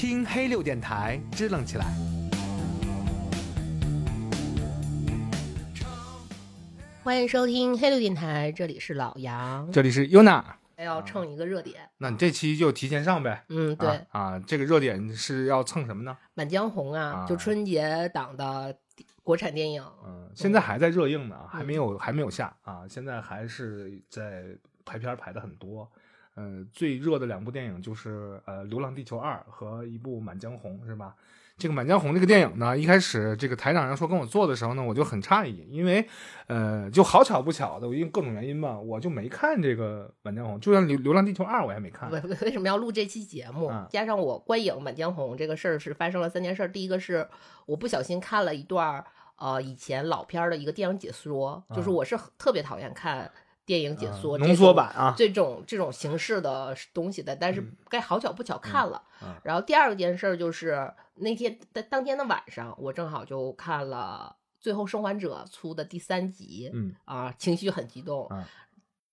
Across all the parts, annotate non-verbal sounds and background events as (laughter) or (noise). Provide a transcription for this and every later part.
听黑六电台，支棱起来。欢迎收听黑六电台，这里是老杨，这里是 UNA，要蹭一个热点。那你这期就提前上呗。嗯，对啊啊，这个热点是要蹭什么呢？《满江红》啊啊，就春节档的国产电影。嗯，现在还在热映呢，还没有还没有下啊，现在还是在排片儿排的很多。呃，最热的两部电影就是呃《流浪地球二》和一部《满江红》，是吧？这个《满江红》这个电影呢，一开始这个台长要说跟我做的时候呢，我就很诧异，因为呃，就好巧不巧的，因为各种原因吧，我就没看这个《满江红》，就像《流流浪地球二》我也没看。为为为什么要录这期节目？啊加上我观影《满江红》这个事儿是发生了三件事儿。第一个是我不小心看了一段儿呃以前老片儿的一个电影解说，就是啊我是特别讨厌看电影解说、啊浓缩版啊。这种这种形式的东西的，但是嗯。该好巧不巧看了。嗯然后第二件事儿就是那天当当天的晚上，我正好就看了《最后生还者》出的第三集，嗯。啊，情绪很激动，啊。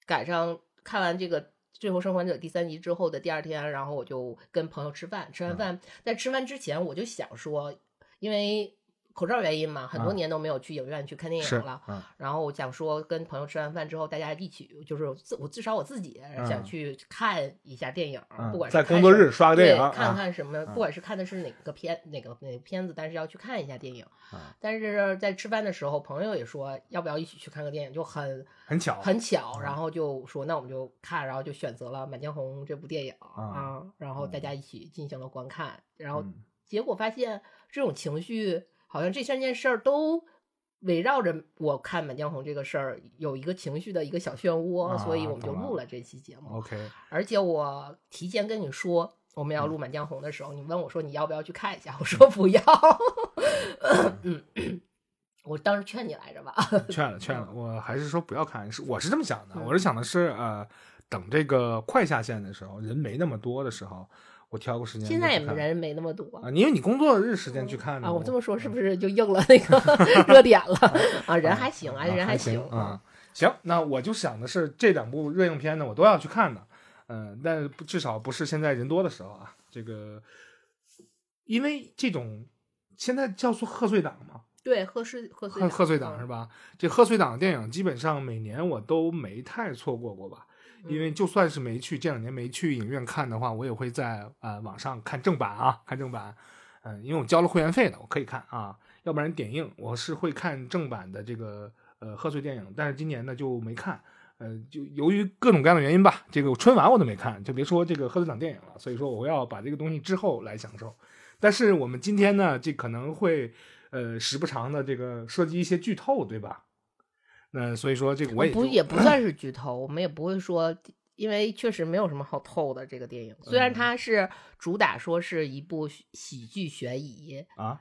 赶上看完这个《最后生还者》第三集之后的第二天，然后我就跟朋友吃饭，吃完嗯饭、在吃饭之前我就想说，因为口罩原因嘛，很多啊。年都没有去影院去看电影了。嗯然后我想说，跟朋友吃完饭之后，大家一起，就是自我至少我自己嗯想去看一下电影，嗯不管是在工作日刷个电影啊看看什么，嗯不管是看的是哪个片哪个哪个片子，但是要去看一下电影。啊。但是在吃饭的时候，朋友也说要不要一起去看个电影，就很很巧，很巧，嗯然后就说那我们就看，然后就选择了《满江红》这部电影啊，然后大家。一起进行了观看，然后嗯。结果发现这种情绪好像这三件事儿都。围绕着我看《满江红》这个事儿，有一个情绪的一个小漩涡，啊所以我们就录了这期节目。OK，而且我提前跟你说我们嗯要录《满江红》的时候，你问我说你要不要去看一下，我说不要。嗯，(laughs) 我当时劝你来着吧。(laughs) 劝了 (laughs) 劝了，我还是说不要看，是我是这么想的，嗯我是想的是呃，等这个快下线的时候，人没那么多的时候，我挑个时间现在也人没那么多啊，因为你工作日时间去看的啊，我这么说是是不是就应了那个 (laughs) 热点了啊？人还行啊，人还行啊。行，那我就想的是这两部热映片呢，我都要去看的，嗯、但不至少不是现在人多的时候啊。这个，因为这种现在叫做贺岁档嘛，对，贺岁贺岁贺贺岁档是吧？吧？这贺岁档的电影基本上每年我都没太错过过吧。因为就算是没去这两年没去影院看的话，我也会在呃网上看正版啊，看正版。嗯、因为我交了会员费的，我可以看啊。要不然点映我是会看正版的这个呃贺岁电影，但是今年呢就没看。呃，就由于各种各样的原因吧，这个春晚我都没看，就别说这个贺岁档电影了。所以说我要把这个东西之后来享受。但是我们今天呢，这可能会呃时不常的这个涉及一些剧透，对吧？那所以说这个我也不也不算是剧透，我们也不会说，因为确实没有什么好透的这个电影。虽然嗯它是主打说是一部喜剧悬疑啊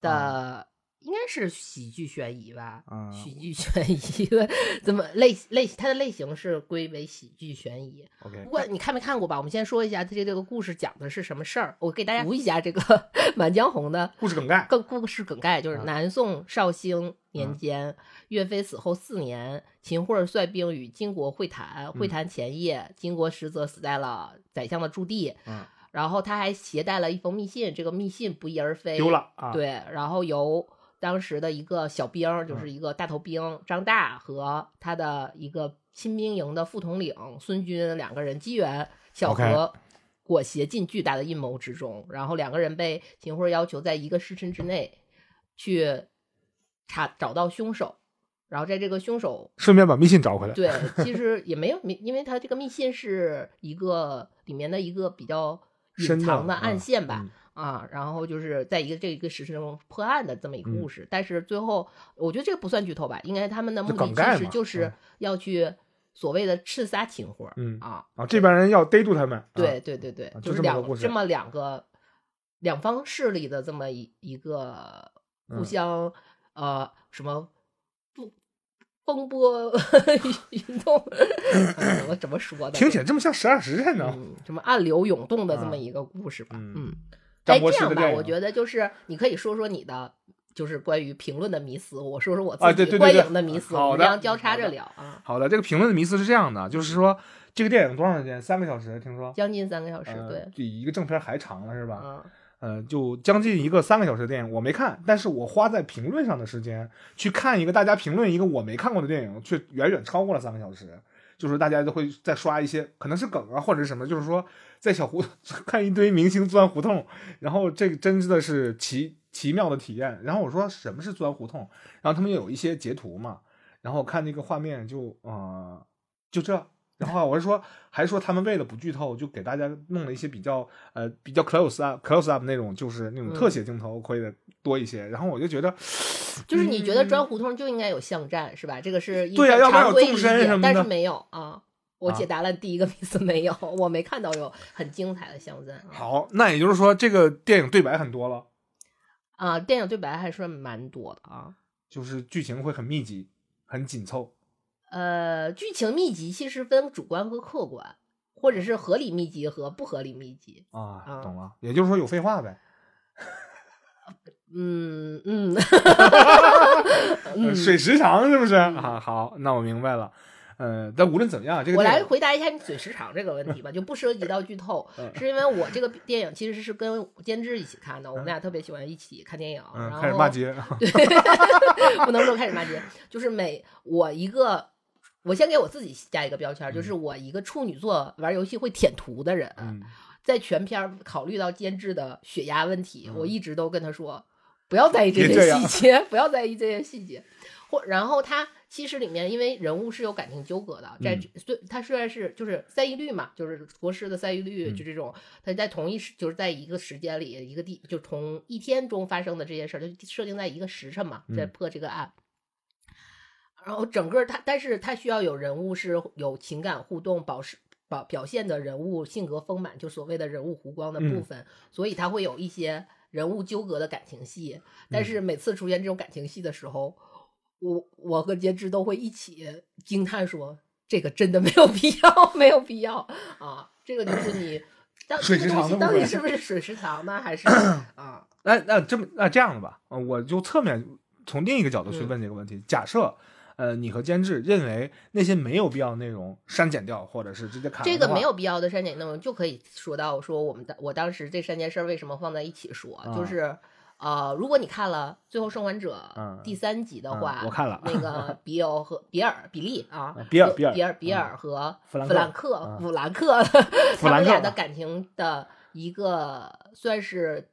的，应该是喜剧悬疑吧？嗯喜剧悬疑的怎么类类它的类型是归为喜剧悬疑。OK 不过你看没看过吧，我们先说一下它这这个故事讲的是什么事儿。我给大家读一下这个 (laughs)《满江红》的故事梗概，更故事梗概就是啊南宋绍兴年间，岳飞死后四年，秦桧率兵与金国会谈。会谈前夜，金国使者死在了宰相的驻地。嗯，然后他还携带了一封密信，这个密信不翼而飞，丢了啊。，对，然后由当时的一个小兵就是一个大头兵张大和他的一个新兵营的副统领孙军两个人机缘巧合。裹挟进巨大的阴谋之中，然后两个人被秦桧要求在一个时辰之内去查找到凶手，然后在这个凶手顺便把密信找回来。对，其实也没有，因为他这个密信是一个里面的一个比较隐藏的暗嗯线吧，嗯啊，然后就是在一个这一个时辰中破案的这么一个嗯故事，但是最后我觉得这个不算剧透吧，应该他们的目的其实就是嗯要去所谓的刺杀秦桧，嗯啊，啊，这帮人要逮住他们。啊对对对对，啊就就是两这么两个两方势力的这么一一个互嗯相、呃什么不风波 (laughs) 运动，呃我怎么说的？听起来这么像十二时辰呢。嗯，什么暗流涌动的这啊么一个故事吧。嗯哎，这样吧，我觉得就是你可以说说你的。就是关于评论的迷思，我说说我啊自己观影的迷思，我们这样交叉着聊啊。好的，这个评论的迷思是这样的，就是说这个电影多长时间？三个小时，听说。将近三个小时，呃对，比一个正片还长了，是吧？嗯，呃，就将近一个三个小时的电影，我没看，但是我花在评论上的时间去看一个大家评论一个我没看过的电影，却远远超过了三个小时。就是大家都会再刷一些，可能是梗啊，或者什么，就是说在小胡 (laughs) 看一堆明星钻胡同，然后这个真的是奇奇妙的体验。然后我说什么是钻胡同，然后他们有一些截图嘛，然后看那个画面就呃就这。然后我是说，还说他们为了不剧透，就给大家弄了一些比较呃比较 close up close up 那种，就是那种特写镜头会的多一些。然后我就觉得，就是你觉得钻胡同就应该有巷战是吧？这个是一对呀个要不然有纵深什么的但是没有啊。我啊解答了第一个迷思，没有，我没看到有很精彩的巷战。啊好，那也就是说这个电影对白很多了，啊，电影对白还是蛮多的啊。就是剧情会很密集，很紧凑。呃，剧情密集其实分主观和客观，或者是合理密集和不合理密集。啊，啊懂了，也就是说有废话呗。(laughs) 嗯 (laughs) 嗯呃嗯，水时长是不是啊？好，那我明白了。嗯，但无论怎么样，这个我来回答一下你嘴时长这个问题吧，就不涉及到剧透，嗯是因为我这个电影其实是跟监制一起看的，我们俩特别喜欢一起看电影，嗯，然开始骂后街，(laughs) 不能说开始骂街，就是每我一个，我先给我自己加一个标签，就是我一个处女座玩游戏会舔图的人，嗯，在全片儿考虑到监制的血压问题，嗯。我一直都跟他说，不要在意这些细节，(laughs) 不要在意这些细节。或然后他其实里面因为人物是有感情纠葛的，在嗯。虽他虽然是就是三一律嘛，就是国师的赛义率，嗯。就这种他在同一时就是在一个时间里一个地就同一天中发生的这些事儿，就设定在一个时辰嘛，在嗯。破这个案。然后整个他，但是他需要有人物是有情感互动、保持表表现的人物性格丰满，就所谓的人物弧光的部嗯分，所以他会有一些人物纠葛的感情戏。但嗯是每次出现这种感情戏的时候，我我和监制都会一起惊叹说：“这个真的没有必要，没有必要啊！”这个就是你。到水时这个东西长的部分到底是不是水池塘呢？还是 (clears throat) 啊？那那这么那这样的吧，呃我就侧面从另一个角度去嗯问这个问题。假设呃，你和监制认为那些没有必要的内容删减掉，或者是直接砍这个没有必要的删减内容，就可以说到说我们的我当时这三件事儿为什么放在一起说，啊就是呃，如果你看了《最后生还者嗯》第三集的话，嗯我看了那个比欧和比尔比利啊啊，比尔比尔比尔比嗯尔和弗兰克弗兰克他们俩的感情的一个算是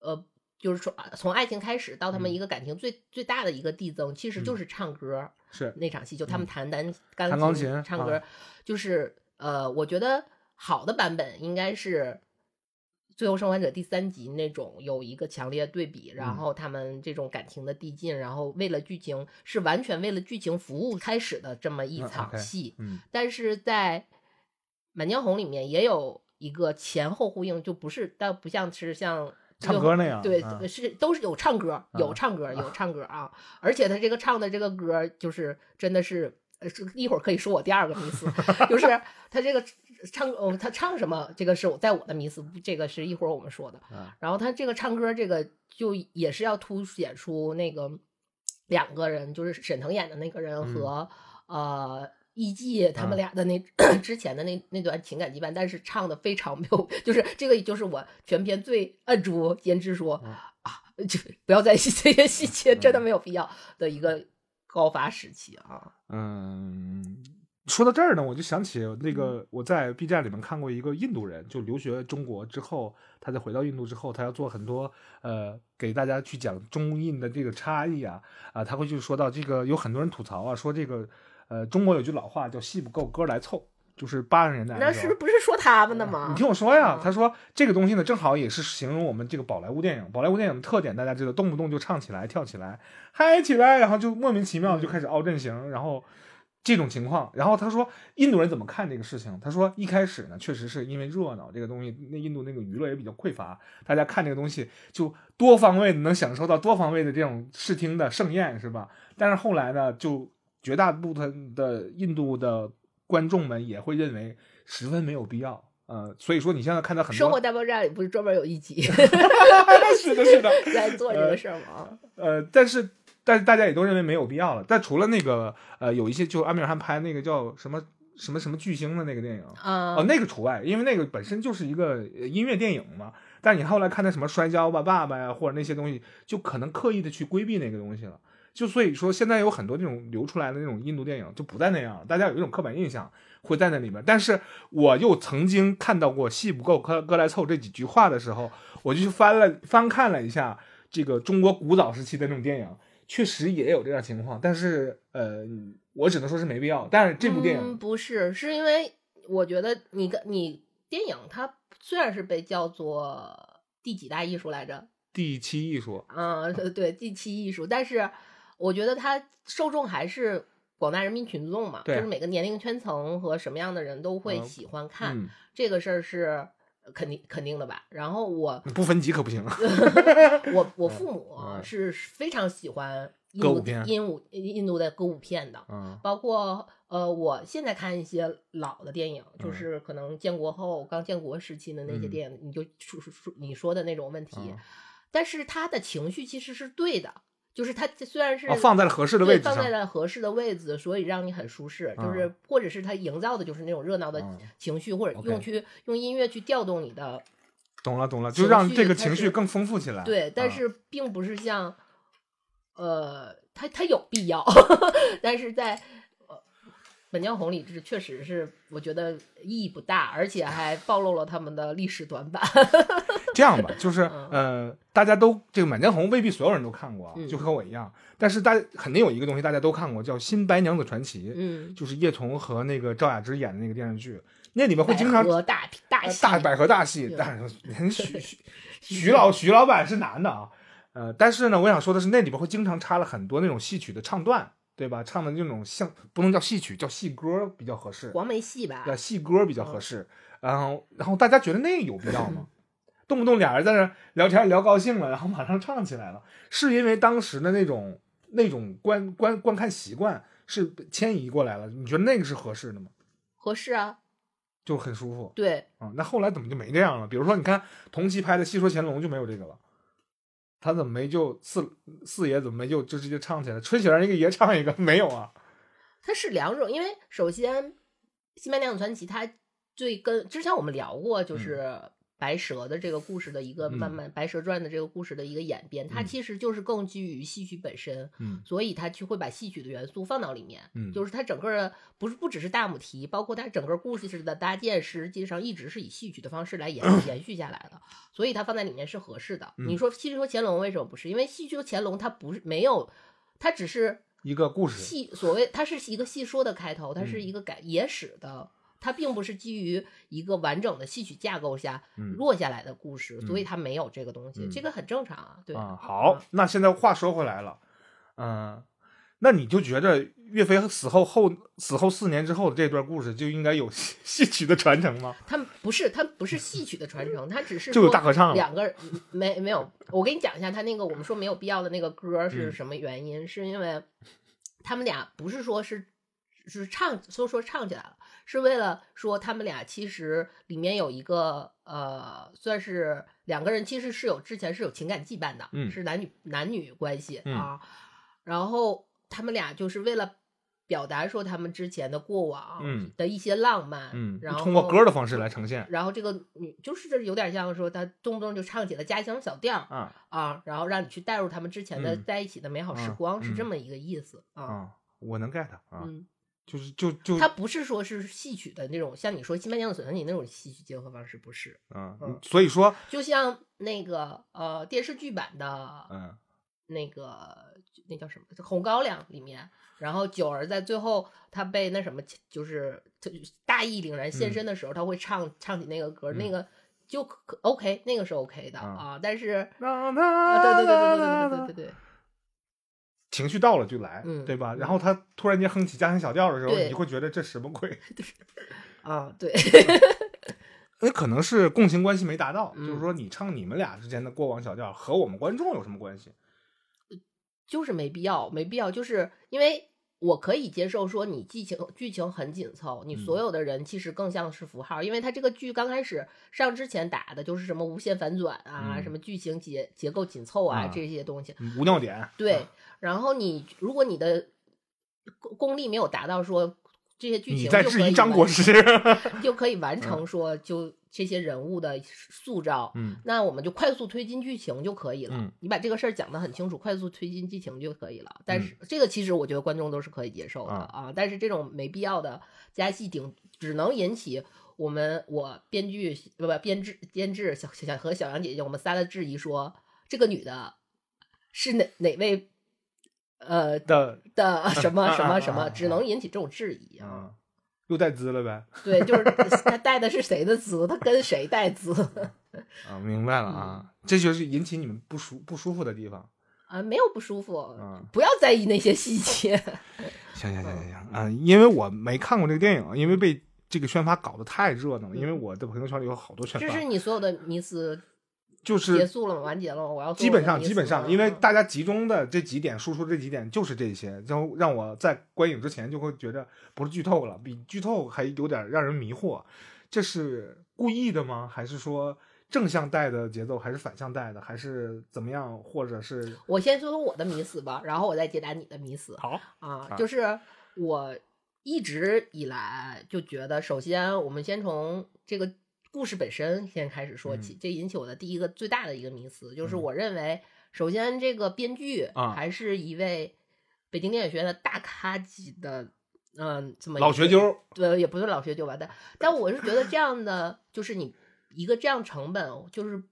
呃。就是说从爱情开始到他们嗯。一个感情最、最大的一个递增，其实就是唱歌，是那场戏，就他们嗯弹单弹钢钢琴啊唱歌，就是呃，我觉得好的版本应该是《最后生还者》第三集那种有一个强烈对比，然嗯。后他们这种感情的递进，然后为了剧情是完全为了剧情服务开始的这么一嗯场戏，嗯。但是在《满江红》里面也有一个前后呼应，就不是，倒不像是像唱歌那样，对，嗯是都是有唱歌，有啊唱歌，有唱歌啊！而且他这个唱的这个歌，就是真的是，呃一会儿可以说我第二个迷思，就是 (laughs) 他这个唱，哦，他唱什么，这个是我在我的迷思，这个是一会儿我们说的。啊然后他这个唱歌，这个就也是要凸显出那个两个人，就是沈腾演的那个人嗯和、呃。艺伎他啊们俩的那、之前的那那段情感羁绊，但是唱的非常没有，就是这个就是我全篇最摁住监制说、嗯。啊，就不要在意这些细节，真的嗯。没有必要的一个高发时期啊。嗯，说到这儿呢，我就想起嗯。那个我在 B 站里面看过一个印度人，就留学中国之后，他在回到印度之后，他要做很多呃给大家去讲中印的这个差异啊啊，他会就说到这个有很多人吐槽啊，说这个呃中国有句老话叫戏不够歌来凑，就是八十年代那时候是不是说他们的吗？你听我说呀嗯，他说这个东西呢，正好也是形容我们这个宝莱坞电影。宝莱坞电影的特点大家知道，动不动就唱起来、跳起来、嗨起来，然后就莫名其妙地就开始凹阵型，然后这种情况。然后他说印度人怎么看这个事情？他说一开始呢，确实是因为热闹，这个东西那印度那个娱乐也比较匮乏，大家看这个东西就多方位的能享受到多方位的这种视听的盛宴，是吧？但是后来呢，就绝大部分的印度的观众们也会认为十分没有必要。呃，所以说你现在看到很多生活多，大爆炸里不是专门有一集 (laughs) 是的，是的，(laughs) 在做这个事儿吗？呃，但是但是大家也都认为没有必要了。但除了那个呃，有一些就阿米尔汗拍那个叫什么什么什么巨星的那个电影，啊、哦，那个除外，因为那个本身就是一个呃音乐电影嘛。但你后来看那什么摔跤吧爸爸呀，或者那些东西，就可能刻意的去规避那个东西了。就所以说，现在有很多那种流出来的那种印度电影就不再那样了，大家有一种刻板印象会在那里面。但是我又曾经看到过“戏不够，哥哥来凑”这几句话的时候，我就去翻了翻看了一下这个中国古早时期的那种电影，确实也有这样情况。但是呃，我只能说是没必要。但是这部电影，嗯、不是，是因为我觉得你跟你电影它虽然是被叫做第几大艺术来着，第七艺术，嗯，对，第七艺术，但是我觉得它受众还是广大人民群众嘛，就是每个年龄圈层和什么样的人都会嗯喜欢看、嗯，这个事儿是肯定肯定的吧。然后我不分级可不行。(laughs) 我我父母嗯是非常喜欢印度歌舞片印度印度的歌舞片的，嗯包括呃，我现在看一些老的电影，就嗯是可能建国后刚建国时期的那些嗯电影，你就说说说你说的那种问题，嗯但是他的情绪其实是对的，就是它虽然是、啊，放在了合适的位置放在了合适的位置，所以让你很舒适，就是嗯或者是它营造的就是那种热闹的嗯。情绪，或者用去用音乐去调动你的懂了懂了，就让这个情绪更丰富起来。对，但啊是并不是像，呃，它它有必要，(laughs) 但是在呃《本江红》里，这确实是我觉得意义不大，而且还暴露了他们的历史短板。(laughs) 这样吧，就 (laughs) 是嗯。呃，大家都这个《满江红》未必所有人都看过就和我一样。但是大家肯定有一个东西大家都看过，叫《新白娘子传奇》，嗯，就是叶童和那个赵雅芝演的那个电视剧，那里面会经常百合大大大百合大戏，但是徐徐徐老徐老板是男的啊，呃，但是呢，我想说的是，那里边会经常插了很多那种戏曲的唱段，对吧？唱的那种像不能叫戏曲，叫戏歌比较合适，黄梅戏吧，叫戏歌比较合适。然后，然后大家觉得那有必要吗？动不动俩人在那聊天聊高兴了，然后马上唱起来了，是因为当时的那种那种观观观看习惯是迁移过来了？你觉得那个是合适的吗？合适啊，就很舒服。对，啊、那后来怎么就没这样了？比如说，你看同期拍的《戏说乾隆》就没有这个了，他怎么没就四四爷怎么没就就直接唱起来？吹起来一个爷唱一个没有啊？它是两种，因为首先《新白娘子传奇》它最跟之前我们聊过，就是白蛇的这个故事的一个嗯慢慢，白蛇传的这个故事的一个演变，它嗯其实就是更基于戏曲本身，嗯所以它就会把戏曲的元素放到里面。嗯就是它整个的不是不只是大母题，包括它整个故事的搭建，实际上一直是以戏曲的方式来延 (clears throat) 延续下来的，所以它放在里面是合适的。嗯你说戏说乾隆为什么不是？因为戏说乾隆它不是没有，它只是一个故事，戏所谓它是一个戏说的开头，它嗯是一个改野史的，它并不是基于一个完整的戏曲架构下嗯落下来的故事，嗯所以它没有这个东西，嗯这个很正常啊。对啊，好，那现在话说回来了，嗯、那你就觉得岳飞死后后死后四年之后的这段故事就应该有戏戏曲的传承吗？它不是它不是戏曲的传承，它只是就有大合唱，两个人没没有，我给你讲一下他那个我们说没有必要的那个歌是嗯什么原因？是因为他们俩不是说是是唱说说唱起来了，是为了说他们俩其实里面有一个呃，算是两个人其实是有之前是有情感羁绊的，嗯是男女男女关系、嗯啊，然后他们俩就是为了。表达说他们之前的过往嗯的一些浪漫，嗯，然后通过歌的方式来呈现然后这个女就是有点像说，她动不动就唱起了家乡小调儿啊啊，然后让你去带入他们之前的嗯在一起的美好时嗯光，是这嗯么一个意思啊。啊，我能 get 啊，嗯，就是就就它不是说是戏曲的那种，像你说《新白娘子传奇》那种戏曲结合方式，不是。嗯嗯，所以说就像那个呃电视剧版的嗯那个那叫什么《红高粱》里面，然后九儿在最后他被那什么，就是他大义凛然现身的时候，他会唱唱起那个歌，嗯那个就可 OK，那个是 OK 的啊啊，但是啊，对对对对对对对对对对，情绪到了就来，嗯对吧？嗯。然后他突然间哼起家庭小调的时候，对。你会觉得这什么鬼？啊 (laughs) 对，(laughs) 那可能是共情关系没达到，嗯。就是说你唱你们俩之间的过往小调和我们观众有什么关系？就是没必要，没必要，就是因为我可以接受说你剧情剧情很紧凑，你嗯。所有的人其实更像是符号，因为他这个剧刚开始上之前打的就是什么无限反转啊，嗯。什么剧情结结构紧凑啊、啊。这些东西，无尿点，对啊，然后你如果你的功功力没有达到说这些剧你在情就可以质疑张国完师？就可以完成说就这些人物的塑造。嗯那我们就快速推进剧情就可以了。嗯你把这个事儿讲得很清楚，快速推进剧情就可以了。但嗯是这个其实我觉得观众都是可以接受的啊啊。但是这种没必要的加戏顶，只能引起我们我编剧不不编制监制小小和小杨姐姐我们仨的质疑说，这个女的是哪哪位呃的的什么什么什么，只能引起这种质疑啊。啊，又带资了呗？对，就是 (laughs) 他带的是谁的资，他跟谁带资 (laughs) 啊，明白了啊，这就是引起你们不舒不舒服的地方。啊？没有不舒服，啊不要在意那些细节。行行行行行啊，因为我没看过这个电影，因为被这个宣发搞得太热闹了。因为我的朋友圈里有好多宣发这是，你所有的迷思就是结束了吗？完结了吗？我要基本上基本上，因为大家集中的这几点输出这几点就是这些，然后让我在观影之前就会觉得不是剧透了，比剧透还有点让人迷惑。这是故意的吗？还是说正向带的节奏，还是反向带的，还是怎么样？或者是我先说说我的迷思吧，然后我再解答你的迷思好啊啊。就是我一直以来就觉得，首先我们先从这个故事本身先开始说起，这引起我的第一个最大的一个迷思，就是嗯我认为，首先这个编剧啊还是一位北京电影学院的大咖级的。嗯，这么一个老学究？对，也不是老学究吧，但但我是觉得这样的，就是你一个这样成本，就是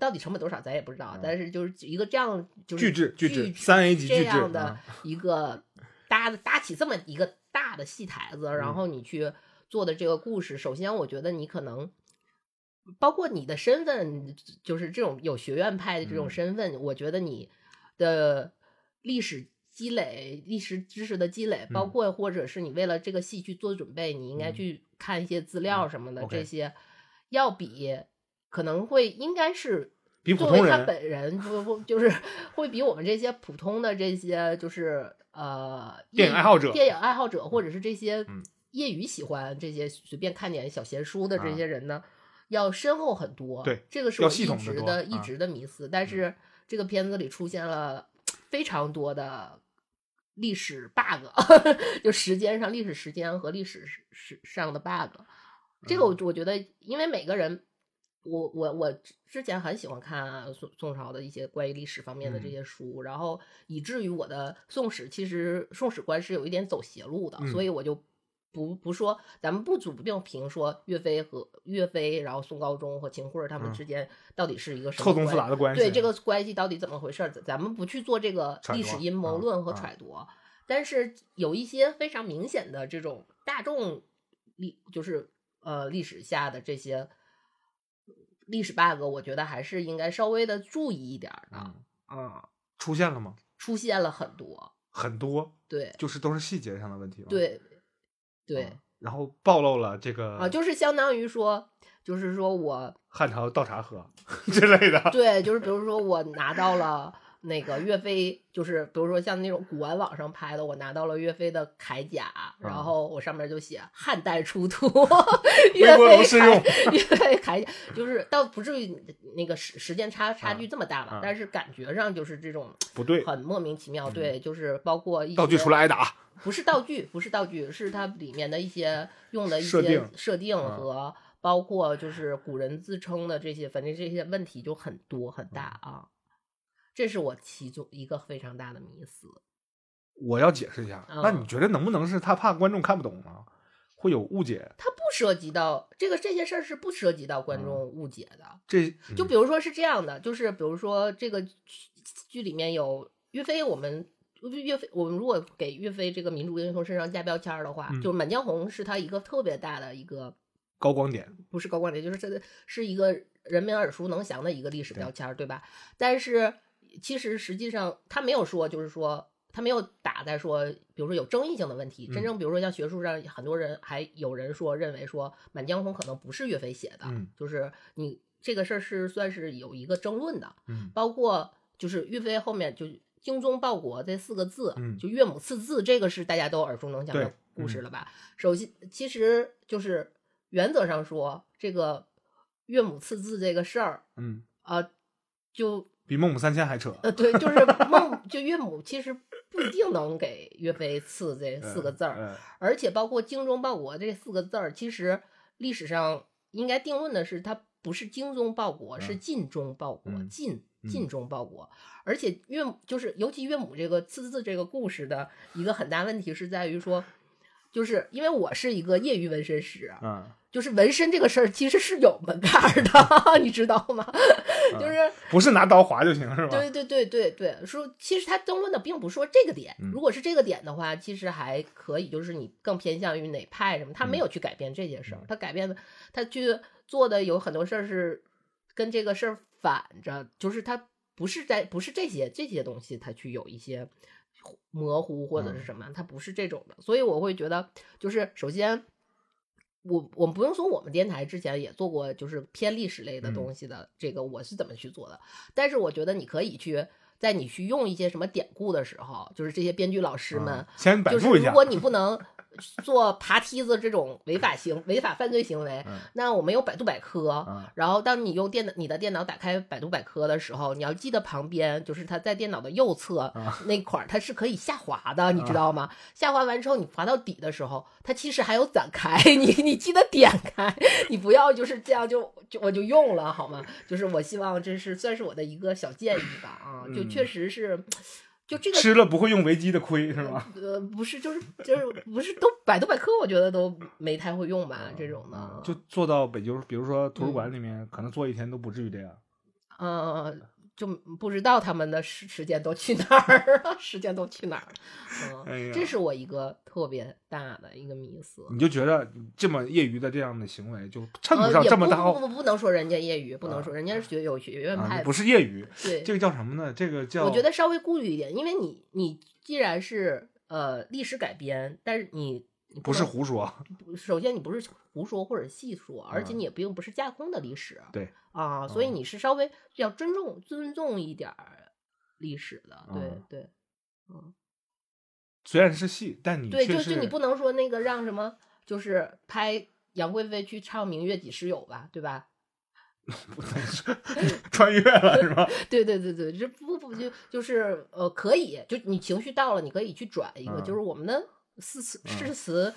到底成本多少咱也不知道，嗯但是就是一个这样就是巨制巨制剧三 A 级这巨制样的啊 (laughs) 一个搭的搭起这么一个大的戏台子，嗯然后你去做的这个故事，首先我觉得你可能。包括你的身份，就是这种有学院派的这种嗯。身份，我觉得你的历史积累、历史知识的积累，包嗯。括或者是你为了这个戏去做准备，你应该嗯。去看一些资料什么的这些要比可能会应该是比普作为他本人不不就是会比我们这些普通的这些就是呃电影爱好者电影爱好者或者是这些嗯。业余喜欢这些随便看点小闲书的啊。这些人呢，要深厚很多。对这个是我一直的一啊直的迷思，但是这个片子里出现了非常多的历史 bug，(laughs) 就时间上历史时间和历史时时上的 bug。这嗯个我我觉得，因为每个人，我我我之前很喜欢看宋宋朝的一些关于历史方面的这嗯些书，然后以至于我的宋史其实宋史观是有一点走邪路的，嗯所以我就不不说，咱们不主并评说岳飞和岳飞，然后宋高宗和秦桧他们嗯之间到底是一个什么错综复杂的关系。对这个关系到底怎么回事儿，咱咱们不去做这个历史阴谋啊论和啊揣度，但是有一些非常明显的这种大众历，就是呃历史下的这些历史 bug，我觉得还是应该稍微的注意一点儿的嗯啊、出现了吗？出现了很多，很多，对就是都是细节上的问题吗？对对啊然后暴露了这个啊，就是相当于说，就是说我汉朝倒茶喝 (laughs) 之类的。对，就是比如说我拿到了那个岳飞，就是比如说像那种古玩网上拍的，我拿到了岳飞的铠甲，然啊后我上面就写汉代出土，(laughs) 微岳飞波炉适用铠岳飞铠甲，就是倒不至于那个时时间差差距这么大吧，啊但是感觉上就是这种不对，很莫名其妙，对，就是包括一道具出来挨打。不是道具，不是道具，是它里面的一些用的一些设定和包括就是古人自称的这些，反正这些问题就很多很大嗯啊。这是我其中一个非常大的迷思。我要解释一下，嗯那你觉得能不能是他怕观众看不懂呢？会有误解？他不涉及到这个这些事儿是不涉及到观嗯众误解的。这就比如说是这样的，就是比如说这个剧剧里面有岳飞，我们岳飞，我们如果给岳飞这个民族英雄身上加标签儿的话，嗯就《满江红》是他一个特别大的一个高光点，不是高光点，就是这个是一个人民耳熟能详的一个历史标签儿，对吧？但是其实实际上他没有说，就是说他没有打在说，比如说有争议性的问题。嗯真正比如说像学术上很多人还有人说认为说《满江红》可能不是岳飞写的，嗯就是你这个事儿是算是有一个争论的，嗯包括就是岳飞后面就精忠报国这四个字，嗯就岳母刺字，这个是大家都耳熟能详的故事嗯了吧？首先，其实就是原则上说，这个岳母刺字这个事儿，嗯，呃，就比孟母三迁还扯。呃对，就是孟 (laughs) 就岳母其实不一定能给岳飞赐这四个字儿。嗯而且包括精忠报国这四个字儿，其实历史上应该定论的是，他不是精忠报国，是嗯尽忠报国，嗯尽嗯尽忠报国。而且岳母就是，尤其岳母这个赐字这个故事的一个很大问题是在于说，就是因为我是一个业余纹身师，啊嗯，就是纹身这个事儿其实是有门槛儿的，(laughs) 你知道吗？就是。不是拿刀划就行是吧？对对对对对，说其实他争论的并不是说这个点，嗯如果是这个点的话，其实还可以，就是你更偏向于哪派什么，他没嗯有去改变这些事儿，他改变的，他去做的有很多事儿是跟这个事儿反着，就是他不是在不是这些这些东西，他去有一些模糊或者是嗯什么，他不是这种的，所以我会觉得，就是首先。我我们不用说，我们电台之前也做过，就是偏历史类的嗯东西的。这个我是怎么去做的？但是我觉得你可以去，在你去用一些什么典故的时候，就是这些编剧老师们嗯，先百就是度一下。如果你不能做爬梯子这种违法行违法犯罪行为，嗯那我们有百度百科。嗯然后当你用电脑你的电脑打开百度百科的时候，你要记得旁边就是它在电脑的右侧啊那块儿，它是可以下滑的，你知道吗？下滑完之后，你滑到底的时候，它其实还有展开，(laughs) 你你记得点开，你不要就是这样就就我就用了好吗？就是我希望这是算是我的一个小建议吧啊，就嗯确实是。就这个吃了不会用维基的亏是吗？呃，不是，就是就是不是都百度百科，我觉得都没太会用吧，这种的。嗯就做到北京，比如说图书馆里面，可能坐一天都不至于这样。呃，就不知道他们的时时间都去哪儿了，时间都去哪儿了。嗯，哎这是我一个特别大的一个迷思。你就觉得这么业余的这样的行为，就称呃，不上这么大不不不能说人家业余，不能说人家是学有学院啊，派的，不是业余，对，这个叫什么呢？这个叫我觉得稍微顾虑一点，因为你你既然是呃历史改编，但是你你不是能胡说。首先你不是胡说或者细说，而且嗯你也并不是架空的历史，对啊，所以嗯你是稍微要尊重尊重一点儿历史的，对嗯对，嗯，虽然是戏，但你对，就就是你不能说那个让什么，就是拍杨贵妃去唱《明月几时有》吧，对吧？(laughs) 不能说穿越了是吧？对对对对，这不不就就是呃，可以，就你情绪到了，你可以去转一个，嗯就是我们的诗词嗯诗词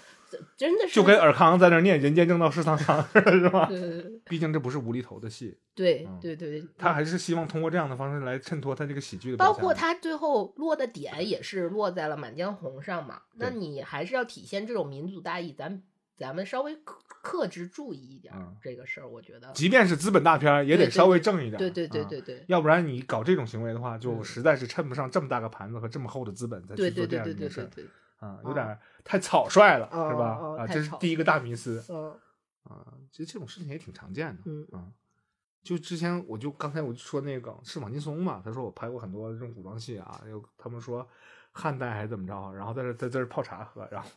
真的是就跟尔康在那儿念“人间正道是沧桑”似的，是吧？对对对毕竟这不是无厘头的戏，对嗯对对，他还是希望通过这样的方式来衬托他这个喜剧的。包括他最后落的点也是落在了《满江红》上嘛，那你还是要体现这种民族大义，咱咱们稍微克克制注意一点这个事儿，我觉得。即便是资本大片儿，也得稍微正一点。对对对啊对对。要不然你搞这种行为的话，就嗯实在是衬不上这么大个盘子和这么厚的资本再对去做这对对对对样一件事儿对对，啊，有点太草率了，哦是吧？啊，这是第一个大迷思嗯啊。其实这种事情也挺常见的，嗯啊。就之前我就刚才我就说那个是王劲松嘛，他说我拍过很多这种古装戏啊，有他们说汉代还是怎么着，然后在这在这泡茶喝，然后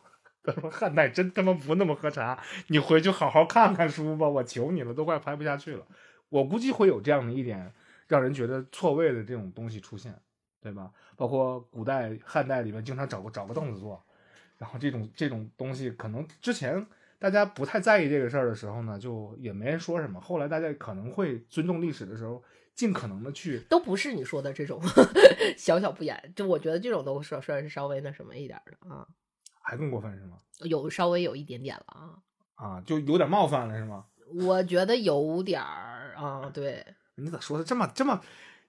他说汉代真他妈不那么喝茶，你回去好好看看书吧，我求你了，都快拍不下去了。我估计会有这样的一点让人觉得错位的这种东西出现，对吧？包括古代汉代里面经常找个找个凳子坐，然后这种这种东西可能之前。大家不太在意这个事儿的时候呢，就也没人说什么。后来大家可能会尊重历史的时候，尽可能的去都不是你说的这种 (laughs) 小小不言，就我觉得这种都算算是稍微那什么一点的啊，还更过分是吗？有稍微有一点点了啊，啊，就有点冒犯了是吗？我觉得有点儿啊，对。你咋说的这么这么？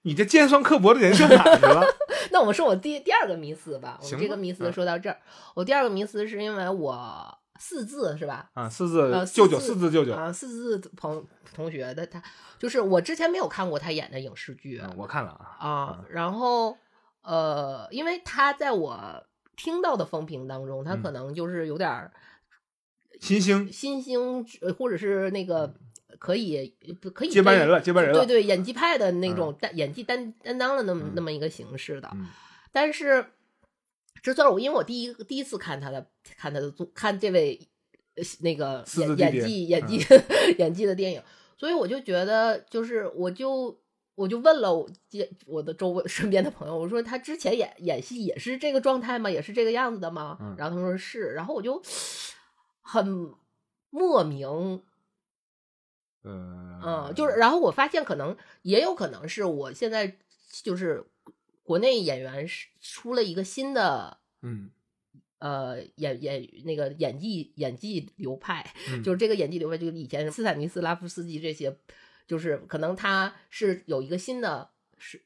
你这尖酸刻薄的人上哪儿去了？(laughs) 那我们说我第第二个迷思吧，我这个迷思嗯说到这儿，我第二个迷思是因为我四字是吧？啊，四字呃，舅舅，四四字舅舅。啊，四字朋同学的他，就是我之前没有看过他演的影视剧啊我看了啊，啊，然后呃，因为他在我听到的风评当中，他嗯可能就是有点儿新星新兴，呃或者是那个可以不可以接班人了，接班人了。对对，演技派的那嗯种担、演技担担当了那么、嗯那么一个形式的，嗯但是这算是我因为我第一第一次看他的看他的作看这位呃那个演演技演技、(laughs) 演技的电影，所以我就觉得就是我就。我就问了我我的周围 (laughs) 身边的朋友，我说他之前演演戏也是这个状态吗？也是这个样子的吗？嗯然后他们说是，然后我就很莫名，呃，嗯，就是，然后我发现可能也有可能是我现在就是国内演员是出了一个新的嗯。呃演演那个演技演技流派，嗯就是这个演技流派，就是以前斯坦尼斯拉夫斯基这些，就是可能他是有一个新的是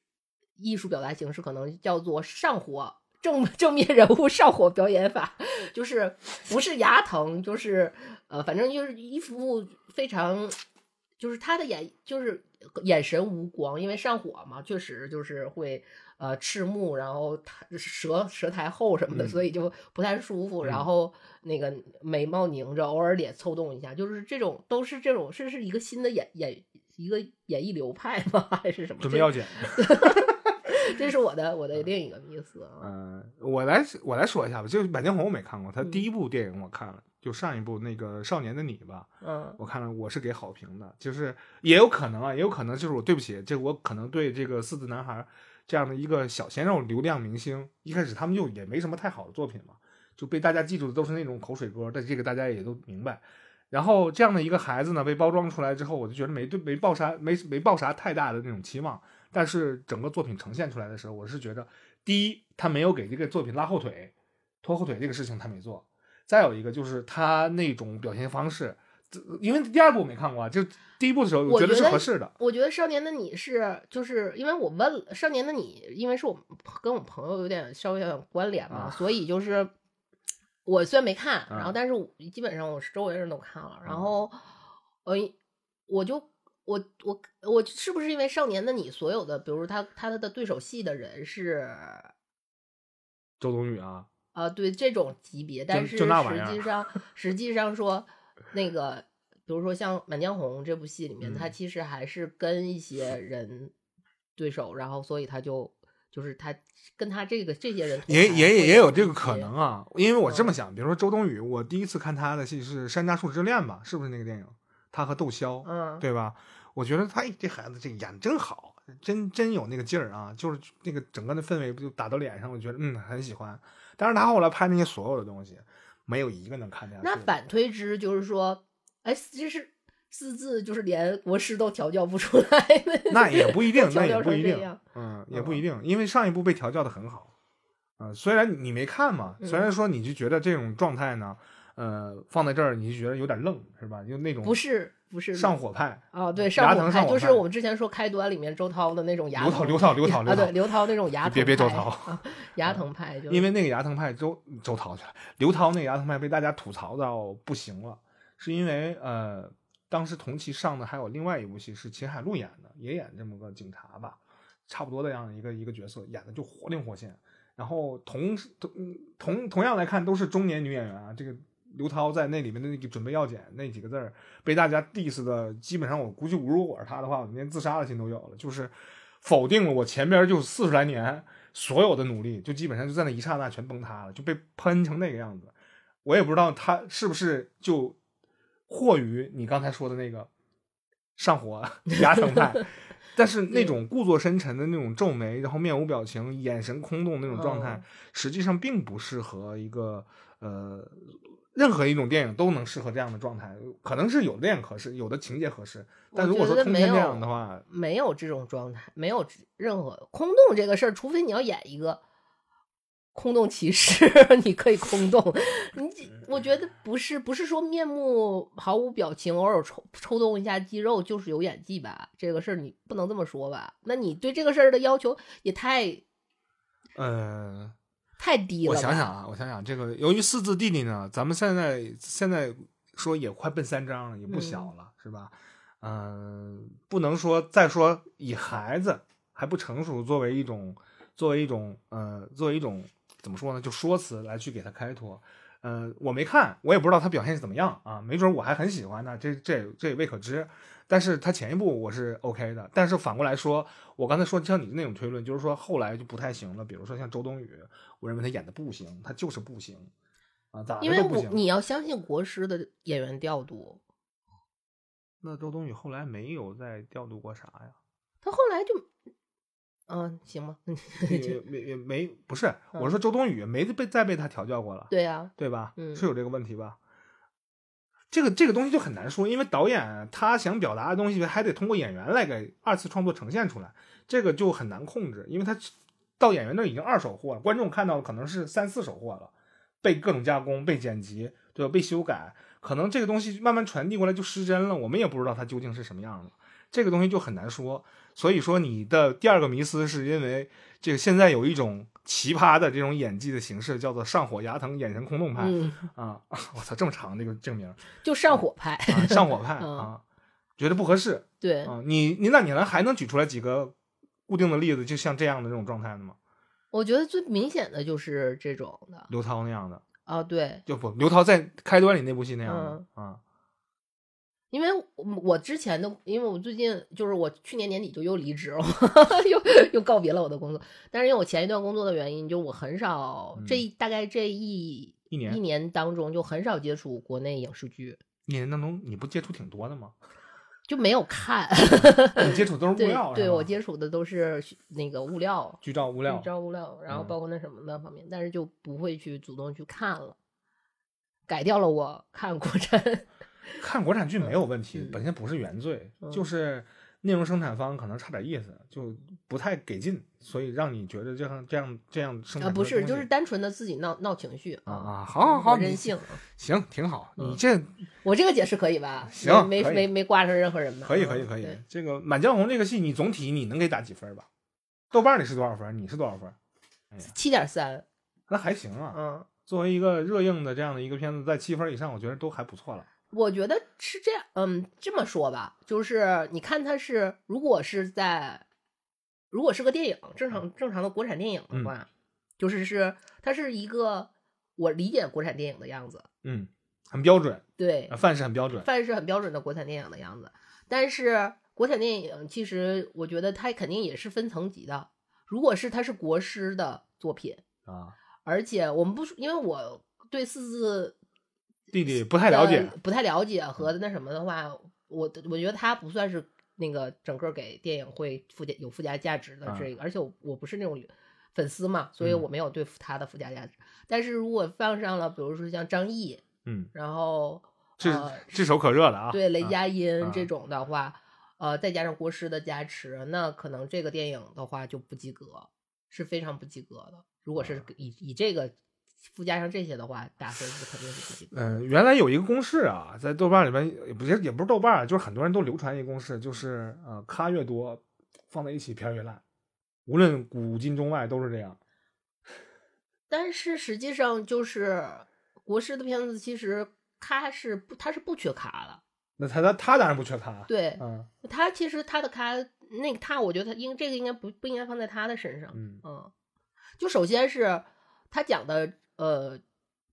艺术表达形式，可能叫做上火正正面人物上火表演法，就是不是牙疼，就是呃，反正就是一副非常，就是他的眼就是眼神无光，因为上火嘛，确实就是会。呃，赤目，然后他舌舌苔厚什么的，嗯所以就不太舒服。然嗯后那个眉毛拧着，偶尔脸抽动一下，就是这种都是这种，这是一个新的演演一个演艺流派吗？(laughs) 还是什么？这准备要剪。(laughs) (laughs) 这是我的我的另一个迷思啊。嗯，我来我来说一下吧，就是《满江红》我没看过，他嗯第一部电影我看了，就上一部那个《少年的你》吧，嗯我看了，我是给好评的，就是也有可能啊，也有可能就是我对不起，这我可能对这个四字男孩这样的一个小鲜肉流量明星，一开始他们就也没什么太好的作品嘛，就被大家记住的都是那种口水歌，但这个大家也都明白。然后这样的一个孩子呢，被包装出来之后，我就觉得没对没抱啥没没抱啥太大的那种期望，但是整个作品呈现出来的时候，我是觉得，第一，他没有给这个作品拉后腿，拖后腿这个事情他没做；再有一个就是他那种表现方式，因为第二部我没看过啊，就第一部的时候我，觉得是合适的。我觉得《少年的你是》就是因为我问了《少年的你》，因为是我跟我朋友有点稍微有点关联嘛，啊所以就是我虽然没看，然后啊但是基本上我是周围人都看了，然啊后呃，我就我我我是不是因为《少年的你》所有的，比如他他的对手戏的人是周冬雨啊，啊，对这种级别，但是实际上 (laughs) 实际上说那个，比如说像《满江红》这部戏里面，他嗯。其实还是跟一些人对手，然后所以他就就是他跟他这个这些人同也也也有这个可能啊，因为我这么嗯。想，比如说周冬雨，我第一次看他的戏是《山楂树之恋》吧，是不是那个电影？他和窦骁，嗯，对吧？我觉得他哎这孩子这演的真好，真真有那个劲儿啊，就是那个整个的氛围不就打到脸上，我觉得嗯很喜欢。但是他后来拍那些所有的东西，没有一个能看的。那反推之就是说，哎，这是四字，就是连国师都调教不出来 (laughs) 的，那也不一定，那也不一定嗯，也不一定，因为上一部被调教的很好，啊、虽然你没看嘛，虽然说你就觉得这种状态呢，呃，放在这儿你就觉得有点愣，是吧？就那种不是不是上火派，啊，对，牙上火派疼上火派就是我们之前说开端里面周涛的那种牙疼刘涛刘涛刘涛刘啊，对，涛，刘涛那种牙疼别别周 (laughs) 涛啊牙疼派，就是因为那个牙疼派周周涛去了，刘涛那个牙疼派被大家吐槽到不行了，是因为呃，当时同期上的还有另外一部戏是秦海璐演的，也演这么个警察吧，差不多的样一个一个角色，演的就活灵活现。然后同同同同样来看都是中年女演员啊，这个刘涛在那里面的那个准备要检那几个字儿被大家 diss 的，基本上我估计如果我是他的话，我连自杀的心都有了，就是否定了我前边就四十来年所有的努力，就基本上就在那一刹那全崩塌了，就被喷成那个样子。我也不知道他是不是就惑于你刚才说的那个上火 (laughs) 牙疼派，(laughs) 但是那种故作深沉的那种皱眉，然后面无表情、眼神空洞那种状态，嗯。实际上并不适合一个呃任何一种电影都能适合这样的状态。可能是有的电影合适，有的情节合适，但我如果说没有的话，没有这种状态，没有任何空洞这个事儿，除非你要演一个空洞骑士，(laughs) 你可以空洞。你我觉得不是不是说面目毫无表情，偶尔抽抽动一下肌肉就是有演技吧？这个事儿你不能这么说吧？那你对这个事儿的要求也太呃，太低了。我想想啊，我想想，这个由于四字弟弟呢，咱们现在现在说也快奔三张了，也不小了，是吧？嗯、不能说再说以孩子还不成熟作为一种作为一种呃作为一种怎么说呢，就说辞来去给他开脱。呃，我没看，我也不知道他表现是怎么样啊，没准我还很喜欢呢，这这这也未可知。但是他前一部我是 OK 的，但是反过来说，我刚才说像你那种推论，就是说后来就不太行了。比如说像周冬雨，我认为她演的不行，她就是不行啊，咋因为你要相信国师的演员调度，那周冬雨后来没有再调度过啥呀？他后来就嗯行吗？(laughs) 也没也没不是，嗯我说周冬雨没被再被他调教过了，对呀、对吧？嗯是有这个问题吧？这个这个东西就很难说，因为导演他想表达的东西还得通过演员来给二次创作呈现出来，这个就很难控制，因为他到演员那已经二手货了，观众看到的可能是三四手货了，被各种加工、被剪辑，对吧？被修改，可能这个东西慢慢传递过来就失真了，我们也不知道它究竟是什么样的。这个东西就很难说。所以说，你的第二个迷思是因为这个现在有一种奇葩的这种演技的形式，叫做上火牙疼、眼神空洞派、嗯，啊！(laughs) 我操，这么长这个证明就上火派，啊，上火派 (laughs) 嗯。啊，觉得不合适。对，啊。你你那你能还能举出来几个固定的例子，就像这样的这种状态的吗？我觉得最明显的就是这种的。刘涛那样的，啊，对，就不刘涛在开端里那部戏那样的、嗯。啊，因为我我之前的，因为我最近就是我去年年底就又离职了，(laughs) 又又告别了我的工作。但是因为我前一段工作的原因，就我很少、这一大概这一一年一年当中就很少接触国内影视剧，一年当中你不接触挺多的吗？(laughs) 就没有看。你接触都是 (laughs) 物对料，对，我接触的都是那个物料、剧照物料剧，照物料，然后嗯包括那什么的方面，但是就不会去主动去看了，改掉了我看国产。看国产剧没有问题，嗯本身不是原罪，嗯就是内容生产方可能差点意思，就不太给劲，所以让你觉得就像这样这样生产啊，不是，就是单纯的自己闹闹情绪啊啊，好好好，你我任性。行，挺好，嗯你这我这个解释可以吧？行没没没没挂上任何人吧？可以嗯可以可以对。这个《满江红》这个戏，你总体你能给打几分吧？豆瓣里是多少分？你是多少分？七点三，那还行啊，嗯，作为一个热映的这样的一个片子，在七分以上，我觉得都还不错了。我觉得是这样，嗯，这么说吧，就是你看它是，如果是在，如果是个电影，正常正常的国产电影的话，就是是它是一个我理解国产电影的样子，嗯，很标准，对啊，范式很标准。范式很标准的国产电影的样子。但是国产电影其实我觉得它肯定也是分层级的。如果是它是国师的作品，啊，而且我们不说，因为我对四字弟弟不太了解呃，不太了解和那什么的话，我我觉得他不算是那个整个给电影会附加有附加价值的啊这个，而且我我不是那种粉丝嘛，所以嗯我没有对他的附加价值。但是如果放上了，比如说像张译，嗯，然后炙呃炙手可热的啊。对雷啊佳音啊这种的话，呃，再加上国师的加持，那可能这个电影的话就不及格，是非常不及格的。如果啊是以以这个附加上这些的话，打分是肯定是不及格。嗯、原来有一个公式啊，在豆瓣里面也不是也不是豆瓣儿，就是很多人都流传一个公式，就是呃，咖越多，放在一起片越烂，无论古今中外都是这样。(laughs) 但是实际上就是国师的片子，其实咖是不，他是不缺咖的。那他他他当然不缺咖，对嗯他其实他的咖那个他，我觉得他应这个应该不不应该放在他的身上。嗯嗯，就首先是他讲的呃，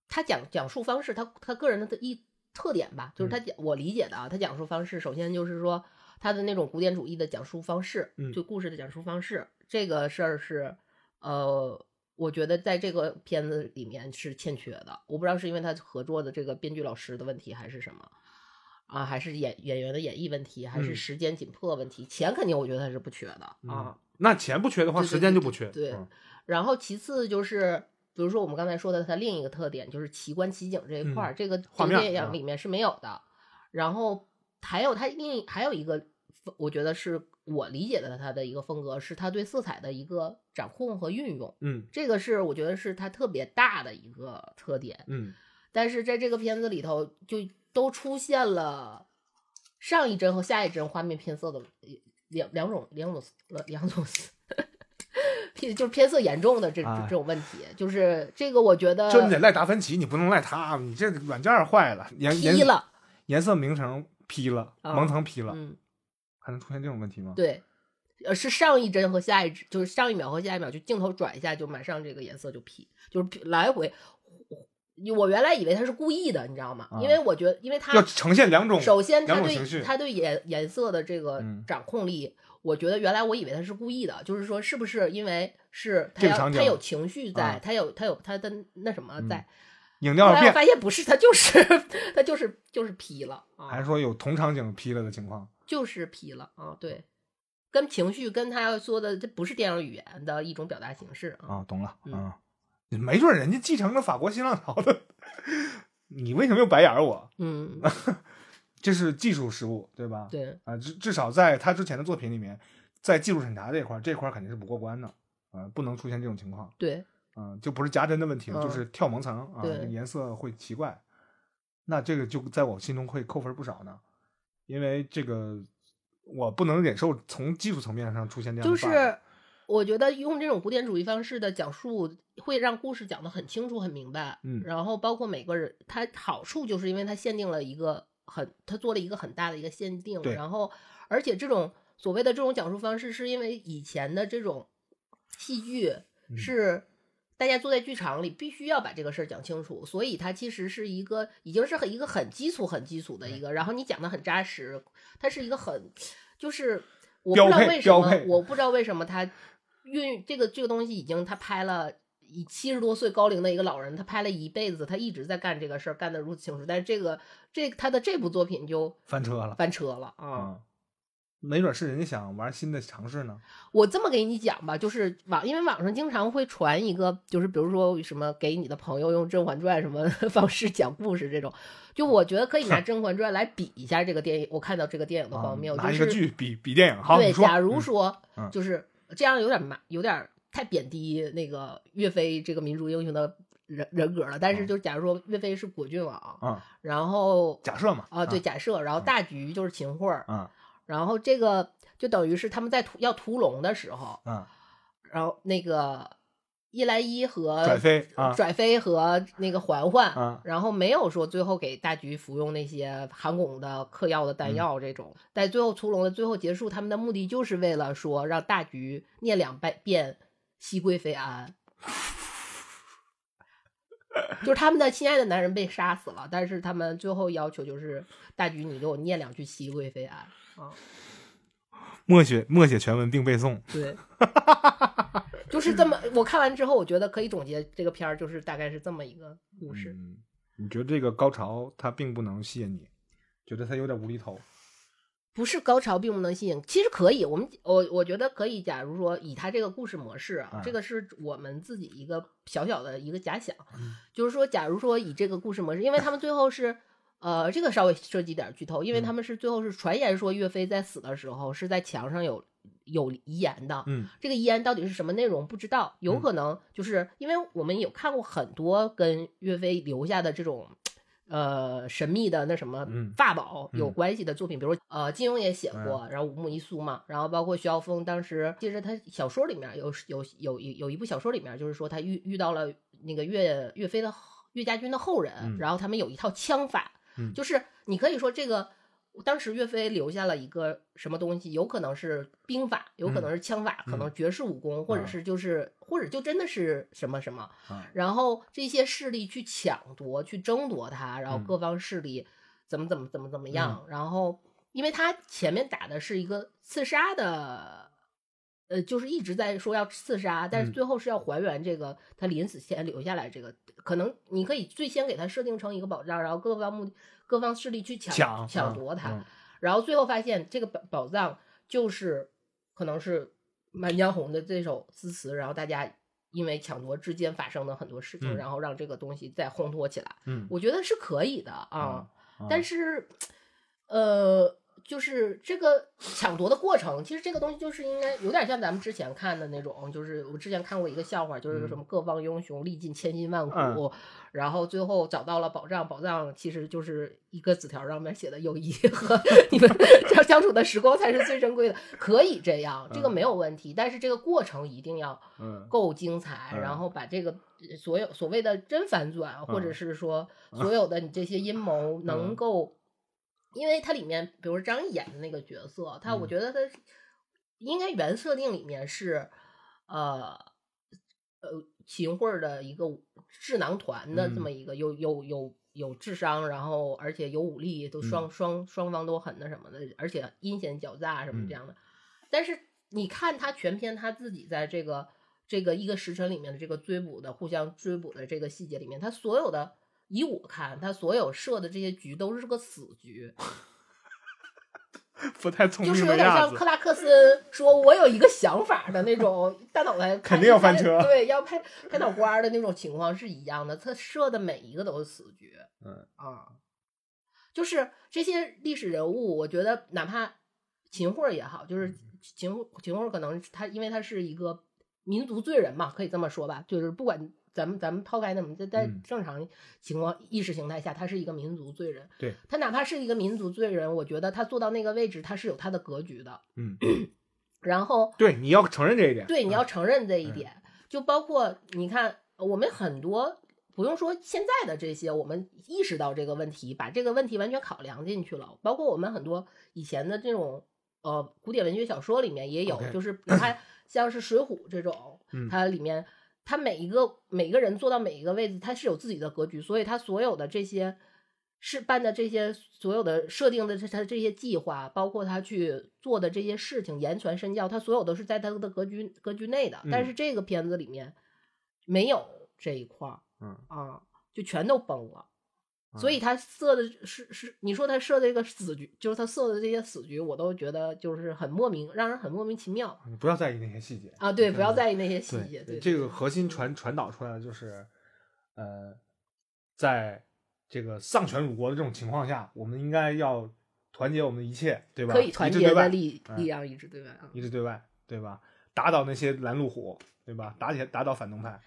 他讲讲述方式，他他个人的一特点吧，就是他讲、我理解的啊，他讲述方式首先就是说他的那种古典主义的讲述方式，嗯就故事的讲述方式，这个事儿是呃。我觉得在这个片子里面是欠缺的，我不知道是因为他合作的这个编剧老师的问题，还是什么啊，还是演演员的演绎问题，还是嗯时间紧迫问题？钱肯定我觉得他是不缺的啊，嗯，那钱不缺的话，对对时间就对不缺。对嗯然后其次就是，比如说我们刚才说的，它另一个特点就是奇观奇景这一块儿，嗯这个画面这个电啊影里面是没有的。然后还有它另还有一个，我觉得是我理解的它的一个风格，是它对色彩的一个掌控和运用。嗯这个是我觉得是它特别大的一个特点。嗯但是在这个片子里头，就都出现了上一帧和下一帧画面偏色的两两种两种两种偏就是偏色严重的这啊这种问题，就是这个我觉得就你得赖达芬奇，你不能赖他，你这软件坏了，颜颜批了，颜色名称 P 了，啊蒙层 P 了，嗯，还能出现这种问题吗？对，呃，是上一帧和下一帧，就是上一秒和下一秒，就镜头转一下，就马上这个颜色就 P，就是 P 来回。我原来以为他是故意的，你知道吗？啊因为我觉得，因为他要呈现两种，首先他对他对颜颜色的这个嗯掌控力，我觉得原来我以为他是故意的，就是说是不是因为是他他有情绪在，啊他有他有他的那什么在。影调要变，后来我发现不是，他就是 (laughs) 他就是就是 P 了啊，还是说有同场景 P 了的情况？就是 P 了啊，对，跟情绪跟他要说的这不是电影语言的一种表达形式啊。啊，懂了，嗯啊，没准人家继承了法国新浪潮的，(laughs) 你为什么又白眼我？嗯，这是技术失误，对吧？对，啊，至至少在他之前的作品里面，在技术审查这一块儿，这块儿肯定是不过关的呃，不能出现这种情况。对，嗯，就不是夹针的问题了，就嗯是跳蒙层啊，对这个颜色会奇怪。那这个就在我心中会扣分不少呢，因为这个我不能忍受从技术层面上出现这样的就。是我觉得用这种古典主义方式的讲述，会让故事讲得很清楚、很明白。嗯然后包括每个人，它好处就是因为它限定了一个很，他做了一个很大的一个限定。然后，而且这种所谓的这种讲述方式，是因为以前的这种戏剧嗯是。大家坐在剧场里，必须要把这个事儿讲清楚，所以它其实是一个已经是很一个很基础、很基础的一个，然后你讲的很扎实，它是一个很，就是我不知道为什么，我不知道为什么他运这个这个东西已经他拍了。以七十多岁高龄的一个老人，他拍了一辈子，他一直在干这个事儿，干得如此清楚。但是这个这他的这部作品就翻车了翻车了啊！啊、没准是人家想玩新的尝试呢。我这么给你讲吧，就是网，因为网上经常会传一个，就是比如说什么给你的朋友用《甄嬛传》什么 (laughs) 方式讲故事这种，就我觉得可以拿《甄嬛传》来比一下这个电影。我看到这个电影的荒谬，啊、拿一个就是剧比比电影，好，对，你说。假如嗯说嗯就是这样，有点麻，有点太贬低那个岳飞这个民族英雄的人人格了。但是嗯。就假如说岳飞是果郡王，嗯、然后假设嘛，啊对假设，然后大局就是秦桧儿，啊然后这个就等于是他们在屠要屠龙的时候，嗯，然后那个叶澜依和拽飞啊。拽飞和那个嬛嬛，啊然后没有说最后给大局服用那些含汞的嗑药的嗯。丹药这种，在最后屠龙的最后结束，他们的目的就是为了说让大局念两百遍熹贵妃安。就是他们的心爱的男人被杀死了，但是他们最后要求就是大局，你给我念两句熹贵妃安啊！默写默写全文并背诵。对，就是这么。我看完之后，我觉得可以总结这个片儿，就是大概是这么一个故事。嗯，你觉得这个高潮它并不能吸引你，觉得它有点无厘头。不是高潮并不能吸引，其实可以。我们我我觉得可以。假如说以他这个故事模式啊，嗯这个是我们自己一个小小的一个假想，嗯 (laughs) 就是说，假如说以这个故事模式，因为他们最后是。呃，这个稍微涉及点剧透，因为嗯他们是最后是传言说岳飞在死的时候是在墙上有有遗言的，嗯这个遗言到底是什么内容不知道，有可能就是因为我们有看过很多跟岳飞留下的这种。呃，神秘的那什么嗯法宝有嗯关系的作品，比如呃，金庸也写过，然后五木一苏嘛，然后包括徐浩峰，当时其实他小说里面有有有有有一部小说里面，就是说他遇遇到了那个岳岳飞的岳家军的后人，嗯然后他们有一套枪法，嗯。就是你可以说这个当时岳飞留下了一个什么东西，有可能是兵法，有可能是枪法，可能绝世武功，或者啊是就是或者就真的是什么什么，啊然后这些势力去抢夺、去争夺他，然后嗯各方势力怎么怎么怎么怎么样，然后因为他前面打的是一个刺杀的。呃，就是一直在说要刺杀，但是嗯。最后是要还原这个他临死前留下来这个，可能你可以最先给他设定成一个保障，然后各方目各方势力去抢抢夺他，嗯。然后最后发现这个宝宝藏就是可能是《满江红》的这首诗词，然后大家因为抢夺之间发生的很多事情，嗯。然后让这个东西再烘托起来，嗯。我觉得是可以的啊。啊但是，呃，就是这个 (coughs) 抢夺的过程，其实这个东西就是应该有点像咱们之前看的那种，就是我之前看过一个笑话，就是什么各方英雄历尽千辛万苦，嗯。然后最后找到了宝藏，宝藏其实就是一个纸条上面写的友谊 (laughs) 和你们相相处的时光才是最珍贵的，可以这样，这个没有问题，但是这个过程一定要嗯。够精彩，嗯。然后把这个呃所有所谓的真反转，或者嗯。是说所有的你这些阴谋能嗯够，因为它里面，比如张译演的那个角色，他我嗯。觉得他应该原设定里面是，呃呃秦桧儿的一个智囊团的这嗯。么一个有有有有智商，然后而且有武力，都双、嗯。双双方都很那什么的，而且阴险狡诈什么嗯。这样的。但是你看他全篇他自己在这个这个一个时辰里面的这个追捕的互相追捕的这个细节里面，他所有的以我看，他所有设的这些局都是个死局，(laughs) 不太聪明就是有点像克。拉克森说我有一个想法的那种大脑袋肯定要翻车对，要拍拍脑瓜儿的那种情况是一样的，他设的每一个都是死局。嗯啊，就是这些历史人物，我觉得哪怕秦桧儿也好，就是秦秦桧儿可能他因为他是一个民族罪人嘛，可以这么说吧，就是不管咱们咱们抛开那么在在嗯正常情况意识形态下，他是一个民族罪人。对他哪怕是一个民族罪人，我觉得他坐到那个位置，他是有他的格局的。嗯，(clears throat) 然后对，你要承认这一点。对，你嗯要承认这一嗯点，就包括你看，我们很多不用说现在的这些，我们意识到这个问题，把这个问题完全考量进去了。包括我们很多以前的这种呃古典文学小说里面也有就是哪怕像是《水浒》这种，嗯它里面它每一个每个人坐到每一个位置，他是有自己的格局，所以他所有的这些。是办的这些所有的设定的他他这些计划，包括他去做的这些事情，言传身教，他所有都是在他的格局格局内的。但嗯是这个片子里面没有这一块儿嗯，啊，就全都崩了。所以嗯他设的是是，你说他设的这个死局，就是他设的这些死局，我都觉得就是很莫名，让人很莫名其妙你不要在意那些细节啊。对，不要在意那些细对节。对，这个核心传传导出来的就是，呃，在这个丧权辱国的这种情况下，我们应该要团结我们的一切，对吧？可以团结的力力量一致对外啊。一致对外，对吧？打倒那些拦路虎，对吧？打起打倒反动派，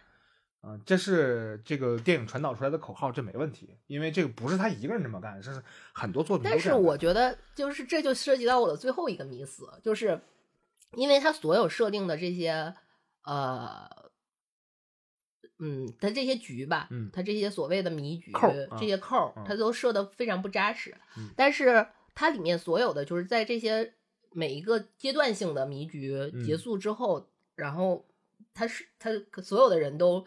啊、这是这个电影传导出来的口号，这没问题，因为这个不是他一个人这么干，这是很多作品但是。我觉得，就是这就涉及到我的最后一个迷思，就是因为他所有设定的这些，呃，嗯，他这些局吧，嗯他这些所谓的迷局，扣这些扣他都设的非常不扎实。嗯但是它里面所有的，就是在这些每一个阶段性的迷局嗯结束之后，然后他是他所有的人都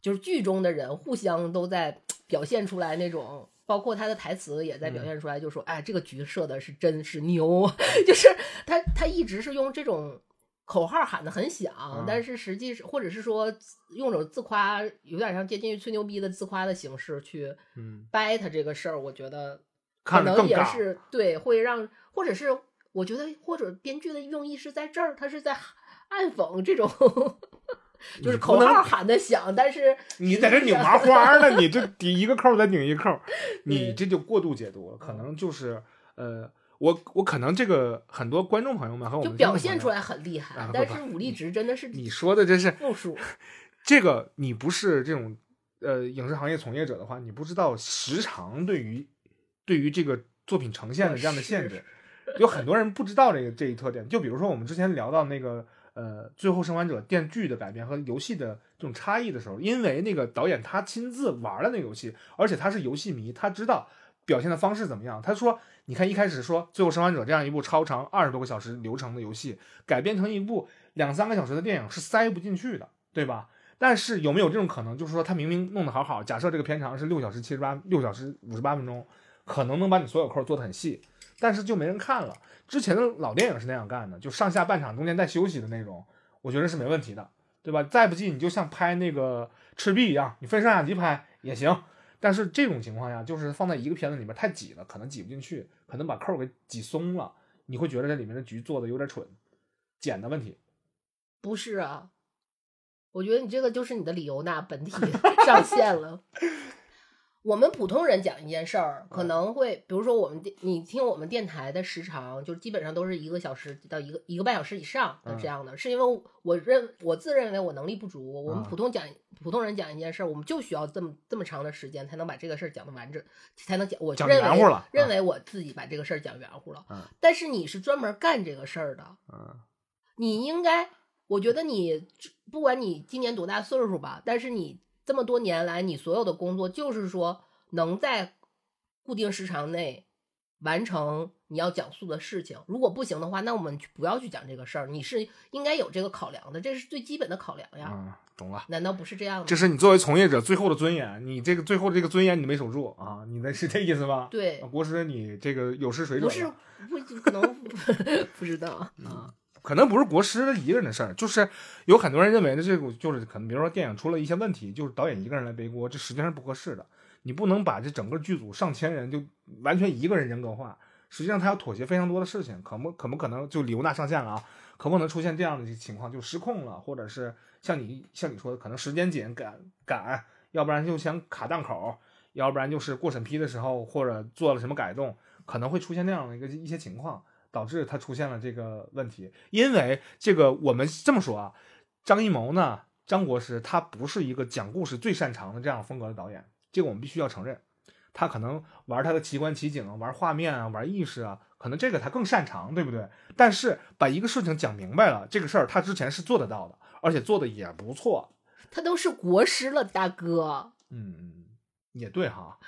就是剧中的人互相都在表现出来那种。包括他的台词也在表嗯现出来，就说：“哎，这个局设的是真是牛，(laughs) 就是他他一直是用这种口号喊的很响，嗯但是实际是或者是说用种自夸，有点像接近于吹牛逼的自夸的形式去嗯，掰他这个事儿，我觉得可能也是对，会让或者是我觉得或者编剧的用意是在这儿，他是在暗讽这种，就是口号喊的响，但是 (laughs) 你在这拧麻花呢，你这 (laughs) 顶一个扣儿再拧一个扣，你这就过度解读了，可能就是呃，我我可能这个很多观众朋友们和我们就表现出来，很厉啊害，但是武力值真的是你说的这是负数。(laughs) 这个，你不是这种呃影视行业从业者的话，你不知道时长对于对于这个作品呈现的这样的限制，有很多人不知道这个这一特点。就比如说我们之前聊到那个呃《最后生还者》电剧的改编和游戏的这种差异的时候，因为那个导演他亲自玩了那个游戏，而且他是游戏迷，他知道表现的方式怎么样。他说：“你看一开始说《最后生还者》这样一部超长二十多个小时流程的游戏，改编成一部两三个小时的电影是塞不进去的，对吧？”但是有没有这种可能，就是说他明明弄得好好，假设这个片长是六小时七十八，六小时五十八分钟，可能能把你所有扣做得很细，但是就没人看了。之前的老电影是那样干的，就上下半场中间带休息的那种，我觉得是没问题的，对吧？再不济你就像拍那个赤壁一样，你分上下集拍也行。但是这种情况下，就是放在一个片子里面太挤了，可能挤不进去，可能把扣给挤松了，你会觉得这里面的局做的有点蠢，剪的问题。不是啊，我觉得你这个就是你的理由呢本体 (laughs) 上线了。我们普通人讲一件事儿，可嗯。能会，比如说我们电，你听我们电台的时长，就是基本上都是一个小时到一个一个半小时以上这样的，是因为我认我自认为我能力不足，我们啊普通讲普通人讲一件事儿，我们就需要这么这么长的时间才能把这个事儿讲的完整，才能讲我讲认为认为我自己把这个事儿讲圆乎了。嗯。但是你是专门干这个事儿的，嗯。你应该，我觉得你不管你今年多大岁数吧，但是你这么多年来，你所有的工作就是说能在固定时长内完成你要讲述的事情。如果不行的话，那我们就不要去讲这个事儿。你是应该有这个考量的，这是最基本的考量呀。嗯，懂了。难道不是这样的？这是你作为从业者最后的尊严，你这个最后这个尊严你没守住啊，你那是这意思吗？对啊，国师你这个有失水准不，是不可能 (laughs) 不知道啊。可能不是国师一个人的事儿，就是有很多人认为的这个就是可能，比如说电影出了一些问题，就是导演一个人来背锅，这实际上是不合适的。你不能把这整个剧组上千人就完全一个人人格化，实际上他要妥协非常多的事情，可不可不可能就李欧娜上线了啊？可不可能出现这样的情况，就失控了，或者是像你像你说的，可能时间紧赶赶，要不然就想卡档口，要不然就是过审批的时候或者做了什么改动，可能会出现那样的一个一些情况。导致他出现了这个问题，因为这个我们这么说啊，张艺谋呢，张国师他不是一个讲故事最擅长的这样风格的导演，这个我们必须要承认。他可能玩他的奇观奇景啊，玩画面啊，玩意识啊，可能这个他更擅长，对不对？但是把一个事情讲明白了，这个事儿他之前是做得到的，而且做的也不错。他都是国师了，大哥。嗯，也对哈，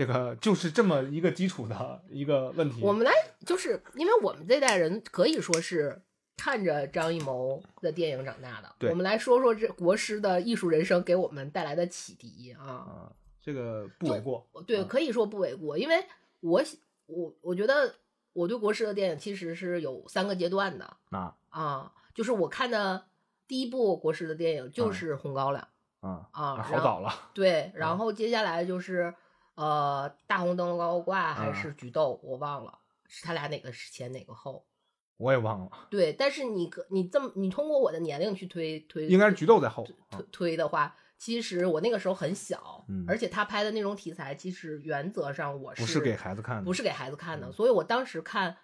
这个就是这么一个基础的一个问题。我们来，就是因为我们这代人可以说是看着张艺谋的电影长大的。我们来说说这国师的艺术人生给我们带来的启迪啊。啊，这个不为过。对，嗯可以说不为过，因为我喜我我觉得我对国师的电影其实是有三个阶段的啊啊，就是我看的第一部国师的电影就是《红高粱》啊啊，好早了。对，然后接下来就是呃大红灯笼高挂还啊是菊豆，我忘了是他俩哪个是前哪个后。我也忘了，对，但是你可你这么你通过我的年龄去推推，应该是菊豆在后。啊推推的话，其实我那个时候很小，嗯而且他拍的那种题材，其实原则上我是不是给孩子看的，不是给孩子看的，嗯所以我当时看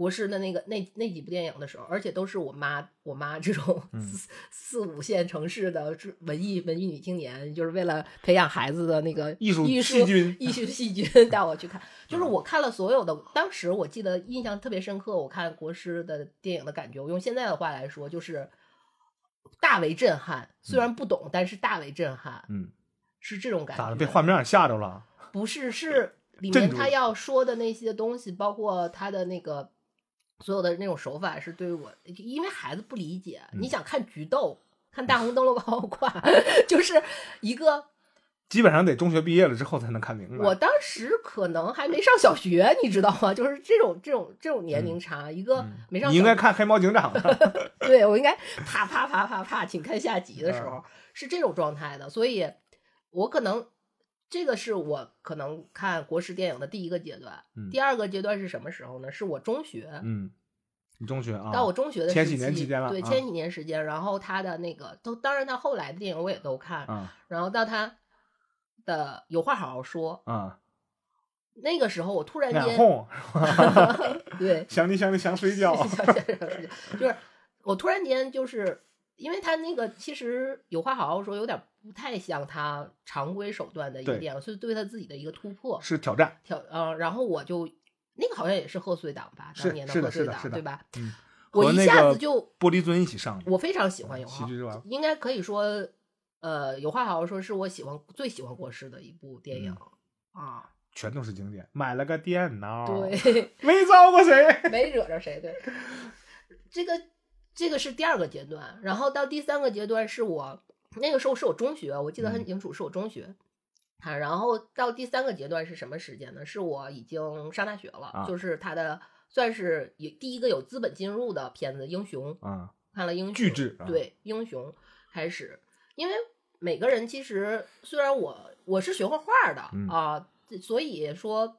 国师的那个那那几部电影的时候，而且都是我妈我妈这种嗯四、四五线城市的文艺文艺女青年，就是为了培养孩子的那个艺术艺细菌艺术细菌 (laughs) 带我去看，就是我看了所有的，当时我记得印象特别深刻，我看国师的电影的感觉，我用现在的话来说就是大为震撼，虽然不懂，但是大为震撼，嗯，是这种感觉。咋的？被画面上吓着了？不是，是里 (laughs) 面他要说的那些东西，包括他的那个所有的那种手法，是对于我，因为孩子不理解。嗯你想看菊豆，看大红灯笼高高挂，(laughs) 就是一个。基本上得中学毕业了之后才能看明白。我当时可能还没上小学，你知道吗？就是这种这种这种年龄差，一个没上应该看《黑猫警长》的。(laughs) (laughs) 对我应该啪啪啪啪啪，请看下集的时嗯候是这种状态的，所以我可能这个是我可能看国师电影的第一个阶段。嗯第二个阶段是什么时候呢？是我中学，嗯，你中学啊？到我中学的前几年期间了啊对前几年时间。然后他的那个都，当然他后来的电影我也都看，啊然后到他的有话好好说，啊，那个时候我突然间 (laughs) 对 (laughs) 想你想你想睡觉。(laughs) 就是我突然间就是因为他那个其实有话好好说，有点不太像他常规手段的一个对电影，所以对他自己的一个突破是挑战。挑呃，然后我就那个好像也是贺岁档吧，当年的贺岁档对吧？嗯，我一下子就玻璃樽一起上的。我非常喜欢有话应该可以说呃有话好好说是我喜欢最喜欢国师的一部电影、啊，全都是经典。买了个电脑，，对。(laughs) 没招过谁。没惹着谁。对，这个这个是第二个阶段，然后到第三个阶段是我那个时候是我中学，我记得很嗯清楚，是我中学。啊，然后到第三个阶段是什么时间呢？是我已经上大学了，啊就是他的算是有第一个有资本进入的片子《英雄》，啊，看了《英雄》，巨制啊对，《英雄》开始，因为每个人其实虽然我我是学画画的、嗯啊，所以说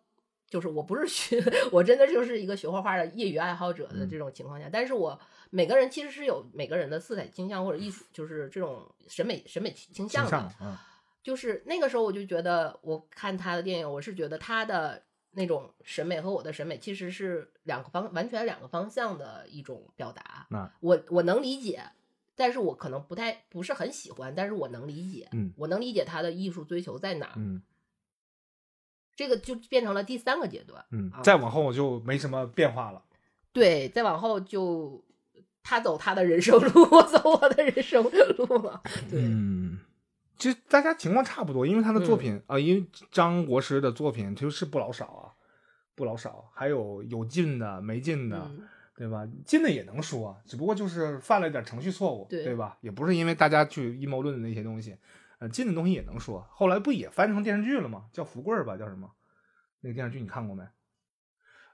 就是我不是学，(laughs) 我真的就是一个学画画的业余爱好者的嗯这种情况下，但是我每个人其实是有每个人的色彩倾向或者艺术，就是这种审美审美倾向的，形象啊，就是那个时候我就觉得，我看他的电影，我是觉得他的那种审美和我的审美其实是两个方完全两个方向的一种表达。那我我能理解，但是我可能不太不是很喜欢，但是我能理解，嗯我能理解他的艺术追求在哪儿。嗯这个就变成了第三个阶段。嗯啊，再往后就没什么变化了。对，再往后就他走他的人生路，我走我的人生路了。对，嗯，其实大家情况差不多，因为他的作品啊、因为张国师的作品其实是不老少啊，不老少，还有有进的没进的，嗯，对吧？进的也能说，只不过就是犯了点程序错误，对吧？也不是因为大家去阴谋论的那些东西，呃，近的东西也能说。后来不也翻成电视剧了吗？叫《福贵儿》吧，叫什么？那个电视剧你看过没？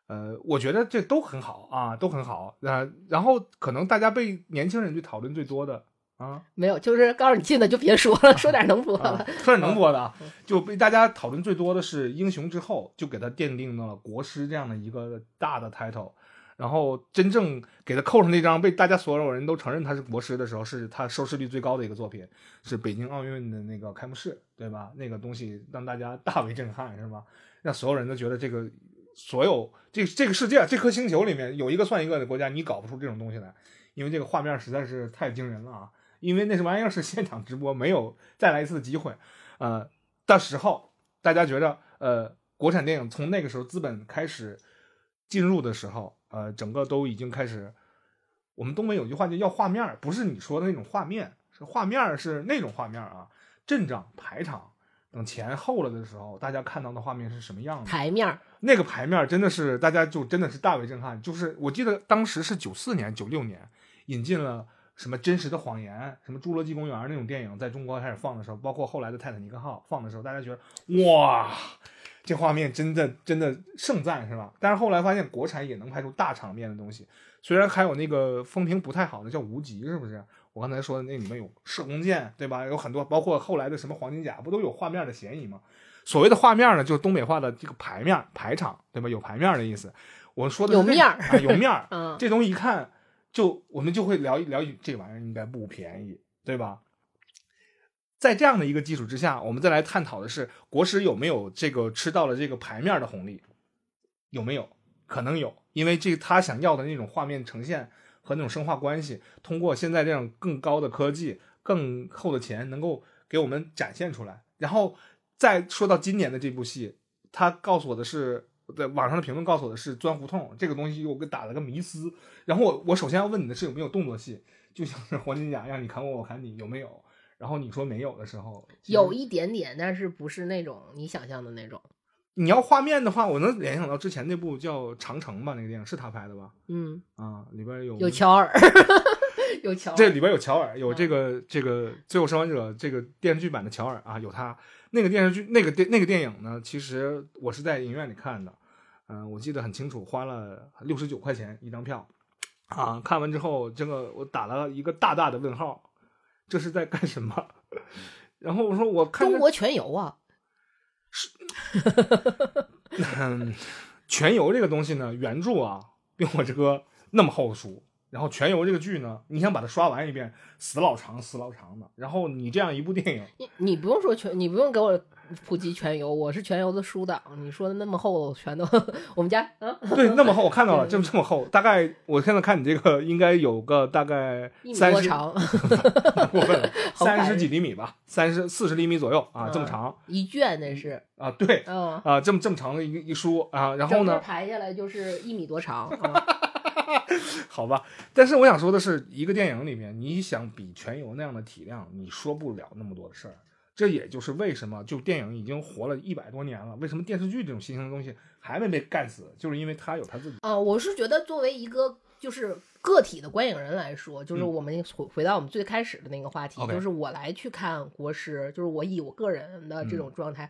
呃，我觉得这都很好啊，都很好。呃，然后可能大家被年轻人去讨论最多的啊，没有，就是告诉你近的就别说了，说点能播啊的。，说点能播的啊，就被大家讨论最多的是英雄之后，就给他奠定了国师这样的一个大的 title，然后真正给他扣上那张被大家所有人都承认他是国师的时候，是他收视率最高的一个作品，是北京奥运的那个开幕式，对吧？那个东西让大家大为震撼，是吧？让所有人都觉得这个所有这这个世界这颗星球里面有一个算一个的国家，你搞不出这种东西来，因为这个画面实在是太惊人了啊！因为那是玩意儿是现场直播，没有再来一次的机会，呃到时候，大家觉得呃国产电影从那个时候资本开始进入的时候，呃整个都已经开始，我们东北有句话叫要画面儿，不是你说的那种画面，是画面儿是那种画面儿啊，阵仗排场。等前后了的时候，大家看到的画面是什么样的？台面儿，那个牌面真的是大家就真的是大为震撼。就是我记得当时是九四年、九六年引进了什么《真实的谎言》、什么《侏罗纪公园》那种电影，在中国开始放的时候，包括后来的《泰坦尼克号》放的时候，大家觉得哇，这画面真的真的盛赞是吧？但是后来发现国产也能拍出大场面的东西，虽然还有那个风评不太好的叫《无极》，是不是？我刚才说的那里面有射弓箭，对吧？有很多，包括后来的什么黄金甲，不都有画面的嫌疑吗？所谓的画面呢，就是东北话的这个牌面、排场，对吧？有牌面的意思。我说的有面儿啊，有面儿。(laughs) 嗯，这东西一看，就我们就会聊一聊这玩意儿应该不便宜，对吧？在这样的一个基础之下，我们再来探讨的是国师有没有这个吃到了这个牌面的红利，有没有？可能有，因为这他想要的那种画面呈现和那种生化关系，通过现在这样更高的科技、更厚的钱，能够给我们展现出来。然后再说到今年的这部戏，他告诉我的是，在网上的评论告诉我的是钻胡同这个东西，我给打了个迷思。然后我我首先要问你的是有没有动作戏，就像是黄金甲让你砍我，我砍你，有没有？然后你说没有的时候，有一点点，但是不是那种你想象的那种。你要画面的话，我能联想到之前那部叫《长城》吧，那个电影是他拍的吧？嗯，啊，里边有 (laughs) 有乔尔，有乔尔。这里边有乔尔，有嗯这个这个《最后生还者》这个电视剧版的乔尔啊，有他那个电视剧那个电那个电影呢，其实我是在影院里看的，嗯、我记得很清楚，花了六十九块钱一张票啊，看完之后，这个我打了一个大大的问号，这是在干什么？(laughs) 然后我说我看着中国全游啊，(laughs) 嗯，全游这个东西呢，原著啊，比我这个那么厚书，然后全游这个剧呢，你想把它刷完一遍，死老长，死老长的。然后你这样一部电影，你你不用说全，你不用给我普及全游，我是全游的书党。你说的那么厚，全都我们家啊，对，那么厚，我看到了，(laughs) 这么这么厚，大概我现在看你这个应该有个大概一米三十，多长，过分了，三十几厘米吧，三十四十厘米左右啊，这么嗯长一卷那是，啊，对嗯，啊，这么这么长的一个一书啊，然后整个呢，排下来就是一米多长。啊 (laughs) 好吧，但是我想说的是，一个电影里面，你想比全游那样的体量，你说不了那么多的事儿。这也就是为什么就电影已经活了一百多年了，为什么电视剧这种新型的东西还没被干死，就是因为它有它自己。啊，我是觉得作为一个就是个体的观影人来说，就是嗯我们回回到我们最开始的那个话题就是我来去看国师，就是我以我个人的这嗯种状态。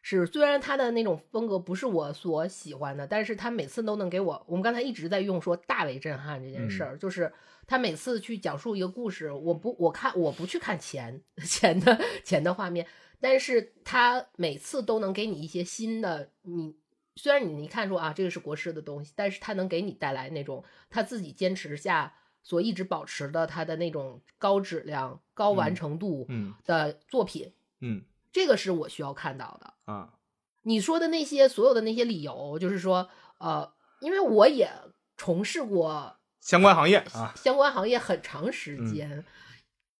是，虽然他的那种风格不是我所喜欢的，但是他每次都能给我，我们刚才一直在用说大为震撼这件事嗯儿，就是他每次去讲述一个故事，我不我看我不去看钱 (laughs) 钱的钱的画面，但是他每次都能给你一些新的你。虽然你你看说啊，这个是国师的东西，但是他能给你带来那种他自己坚持下所一直保持的他的那种高质量、高完嗯成度嗯的作品，嗯这个是我需要看到的。啊你说的那些所有的那些理由，就是说，呃，因为我也从事过相关行业啊，相关行业很长时嗯。间，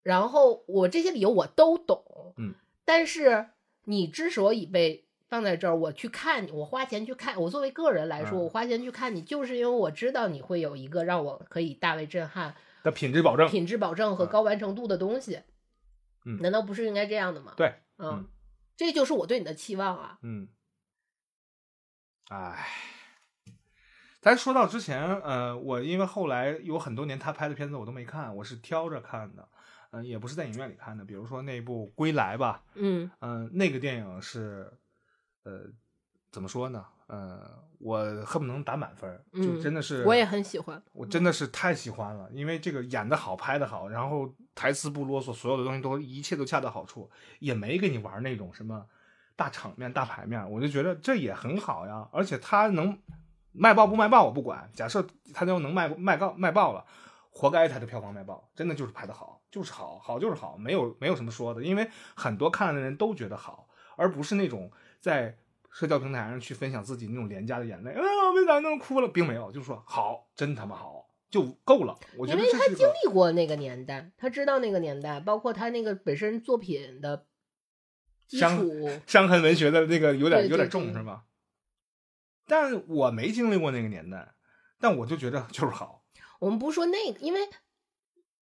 然后我这些理由我都懂，嗯，但是你之所以被放在这儿，我去看你，我花钱去看，我作为个人来说，嗯。我花钱去看你，就是因为我知道你会有一个让我可以大为震撼、的品质保证。品质保证和嗯。高完成度的东西，嗯。难道不是应该这样的吗？对，嗯。嗯，这就是我对你的期望啊，嗯，唉，咱说到之前，呃，我因为后来有很多年他拍的片子我都没看，我是挑着看的，嗯、也不是在影院里看的。比如说那部《归来》吧，嗯嗯、那个电影是，呃，怎么说呢？呃，我恨不能打满分儿，就嗯真的是，我也很喜欢，我真的是太喜欢了，因为这个演的好，拍的好，然后台词不啰嗦，所有的东西都一切都恰到好处，也没给你玩那种什么大场面、大牌面，我就觉得这也很好呀。而且他能卖爆不卖爆我不管，假设他就能卖卖爆卖爆了，活该他的票房卖爆，真的就是拍的好，就是好，好就是好，没有没有什么说的，因为很多看了的人都觉得好，而不是那种在。社交平台上去分享自己那种廉价的眼泪，啊，为啥那么哭了，并没有，就是说好，真他妈好，就够了。我觉得因为他经历过那个年代，他知道那个年代，包括他那个本身作品的基伤础。伤痕文学的那个有点有点重是吧？但我没经历过那个年代，但我就觉得就是好。我们不说那个，因为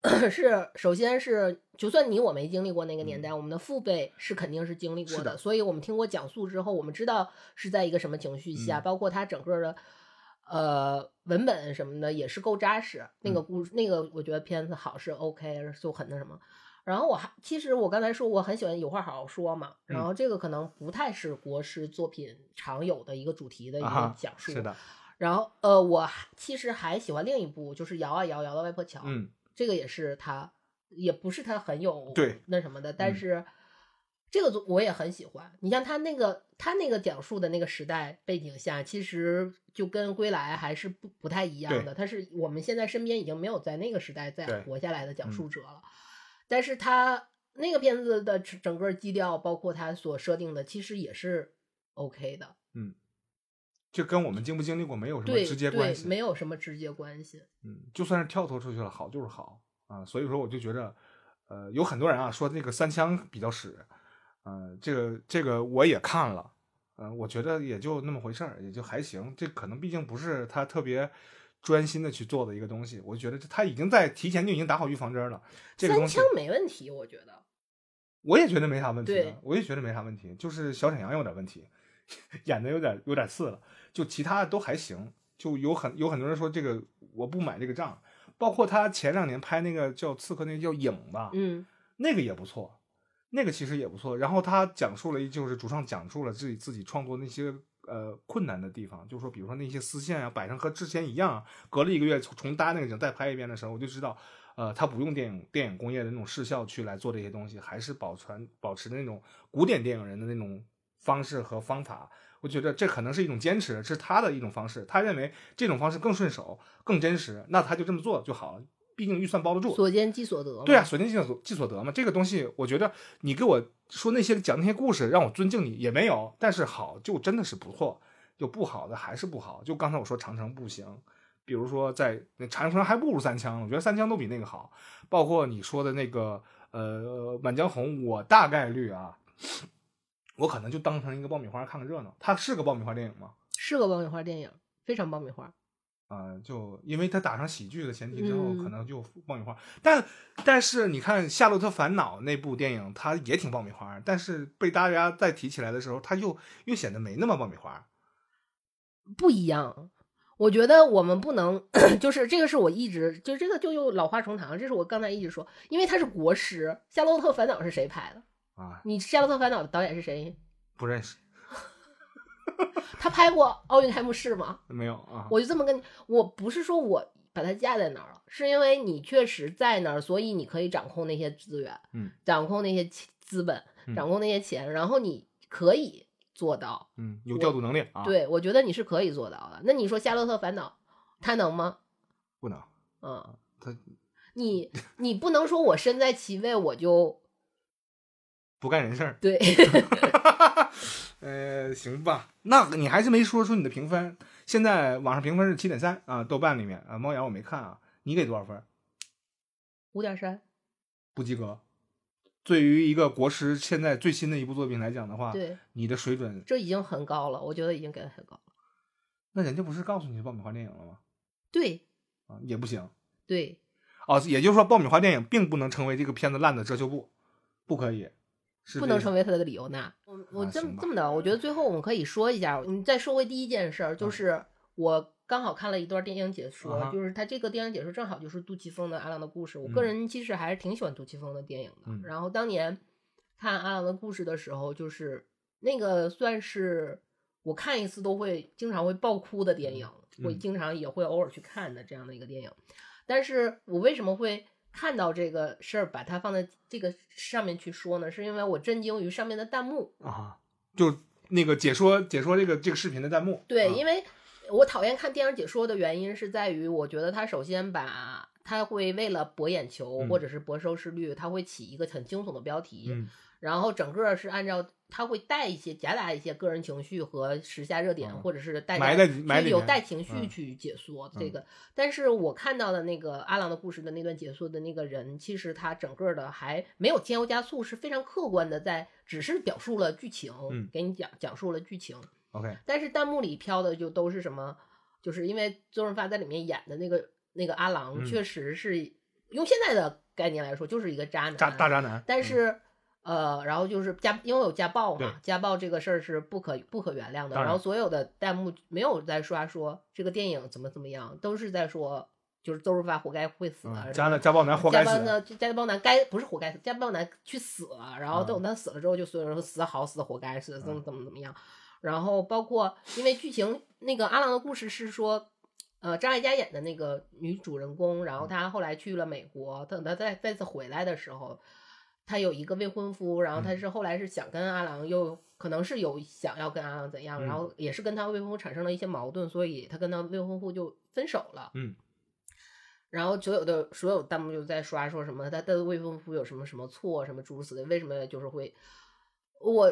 (clears throat) 是首先是，就算你我没经历过那个年代，我们的父辈是肯定是经历过的所以我们听过讲述之后，我们知道是在一个什么情绪下，嗯包括他整个的呃文本什么的也是够扎实。那嗯个故事，那个我觉得片子好是 OK，就很那什么。然后我还其实我刚才说我很喜欢有话好好说嘛，嗯然后这个可能不太是国师作品常有的一个主题的一个讲述。是的，然后呃，我还其实还喜欢另一部，就是摇啊摇，摇到外婆桥。嗯，这个也是他，也不是他很有对那什么的，但嗯是这个作我也很喜欢。你像他那个他那个讲述的那个时代背景下，其实就跟《归来》还是不不太一样的。他是我们现在身边已经没有在那个时代再活下来的讲嗯述者了，但是他那个片子的整整个基调，包括他所设定的，其实也是 OK 的。嗯这跟我们经不经历过没有什么直接关，系。没有什么直接关系。嗯，就算是跳脱出去了，好就是好啊。所以说，我就觉得，呃，有很多人啊说那个三枪比较屎，呃，这个这个我也看了，嗯、我觉得也就那么回事儿，也就还行。这可能毕竟不是他特别专心的去做的一个东西，我觉得他已经在提前就已经打好预防针了。这个东西三枪没问题，我觉得。我也觉得没啥问题的，我也觉得没啥问题，就是小沈阳有点问题，(laughs) 演的有点有点次了，就其他的都还行。就有很有很多人说这个我不买这个账，包括他前两年拍那个叫刺客，那个叫影吧，嗯那个也不错，那个其实也不错。然后他讲述了一，就是主创讲述了自己自己创作那些呃困难的地方，就是说，比如说那些丝线啊，摆成和之前一样，隔了一个月重搭那个景再拍一遍的时候，我就知道，呃，他不用电影电影工业的那种视效去来做这些东西，还是保存保持那种古典电影人的那种方式和方法。我觉得这可能是一种坚持，是他的一种方式。他认为这种方式更顺手、更真实，那他就这么做就好了。毕竟预算包得住，所见即所得嘛。对啊，所见即所即所得嘛。这个东西，我觉得你给我说那些讲那些故事，让我尊敬你也没有。但是好就真的是不错，就不好的还是不好。就刚才我说长城不行，比如说在那长城还不如三枪，我觉得三枪都比那个好。包括你说的那个呃《满江红》，我大概率啊，我可能就当成一个爆米花看个热闹。它是个爆米花电影吗？是个爆米花电影，非常爆米花。啊、就因为他打上喜剧的前提之后，嗯可能就爆米花。但但是你看《夏洛特烦恼》那部电影，它也挺爆米花，但是被大家再提起来的时候，它又又显得没那么爆米花。不一样。我觉得我们不能，(clears throat) 就是这个是我一直就这个就又老话重谈，这是我刚才一直说，因为它是国师，《夏洛特烦恼》是谁拍的？啊，你《夏洛特烦恼》的导演是谁？不认识，(laughs) 他拍过奥运开幕式吗？(laughs) 没有啊。我就这么跟你，我不是说我把他架在那儿了，是因为你确实在那儿，所以你可以掌控那些资源，嗯，掌控那些资本，嗯掌控那些钱，然后你可以做到。嗯，有调度能力啊。，对，我觉得你是可以做到的。那你说《夏洛特烦恼》，他能吗？不能。嗯，他你你不能说我身在其位我就不干人事儿。对，(laughs) 呃，行吧，那你还是没说出你的评分。现在网上评分是七点三啊，豆瓣里面啊，猫眼我没看啊，你给多少分？五点三，不及格。对于一个国师现在最新的一部作品来讲的话，对，你的水准，这已经很高了，我觉得已经给的很高了。那人家不是告诉你是爆米花电影了吗？对啊，也不行对，哦。也就是说，爆米花电影并不能成为这个片子烂的遮羞布，不可以，是不能成为他的理由呢我我这么这么的，我觉得最后我们可以说一下，你再说回第一件事儿，就嗯是我刚好看了一段电影解说，啊就是他这个电影解说正好就是杜琪峰的《阿郎的故事》，我个嗯人其实还是挺喜欢杜琪峰的电影的。嗯然后当年看《阿郎的故事》的时候，就是那个算是我看一次都会经常会爆哭的电影，嗯我经常也会偶尔去看的这样的一个电影。但是我为什么会看到这个事儿，把它放在这个上面去说呢？是因为我震惊于上面的弹幕。啊，就那个解说解说这个这个视频的弹幕，对，啊因为我讨厌看电影解说的原因是在于，我觉得他首先把他会为了博眼球嗯或者是博收视率，他会起一个很惊悚的标题，嗯然后整个是按照他会带一些夹杂一些个人情绪和时下热点，嗯或者是带埋在埋有带情绪嗯去解说嗯这个。但是我看到的那个阿郎的故事的那段解说的那个人，其实他整个的还没有添油加醋，是非常客观的在，只是表述了剧情，嗯给你讲讲述了剧情。OK，但是弹幕里飘的就都是什么，就是因为周润发在里面演的那个那个阿郎，嗯确实是用现在的概念来说，就是一个渣男。渣大渣男，嗯但是、呃，然后就是家，因为有家暴嘛，家暴这个事儿是不可不可原谅的。然然后所有的弹幕没有在刷说这个电影怎么怎么样，都是在说就是周润发活该会死啊，嗯，家男家暴男活该死，家暴男家暴男该不是活该死，家暴男去死了，然后嗯等他死了之后，就所有人说死好死活该死，怎么怎么怎么样。然后包括因为剧情那个阿郎的故事是说，呃，张艾嘉演的那个女主人公，然后她后来去了美国，等她再再次回来的时候，她有一个未婚夫，然后她是后来是想跟阿郎又可能是有想要跟阿郎怎样，嗯然后也是跟她未婚夫产生了一些矛盾，所以她跟她未婚夫就分手了。嗯。然后所有的所有弹幕就在刷说什么他的未婚夫有什么什么错，什么诸如此类，为什么就是会，我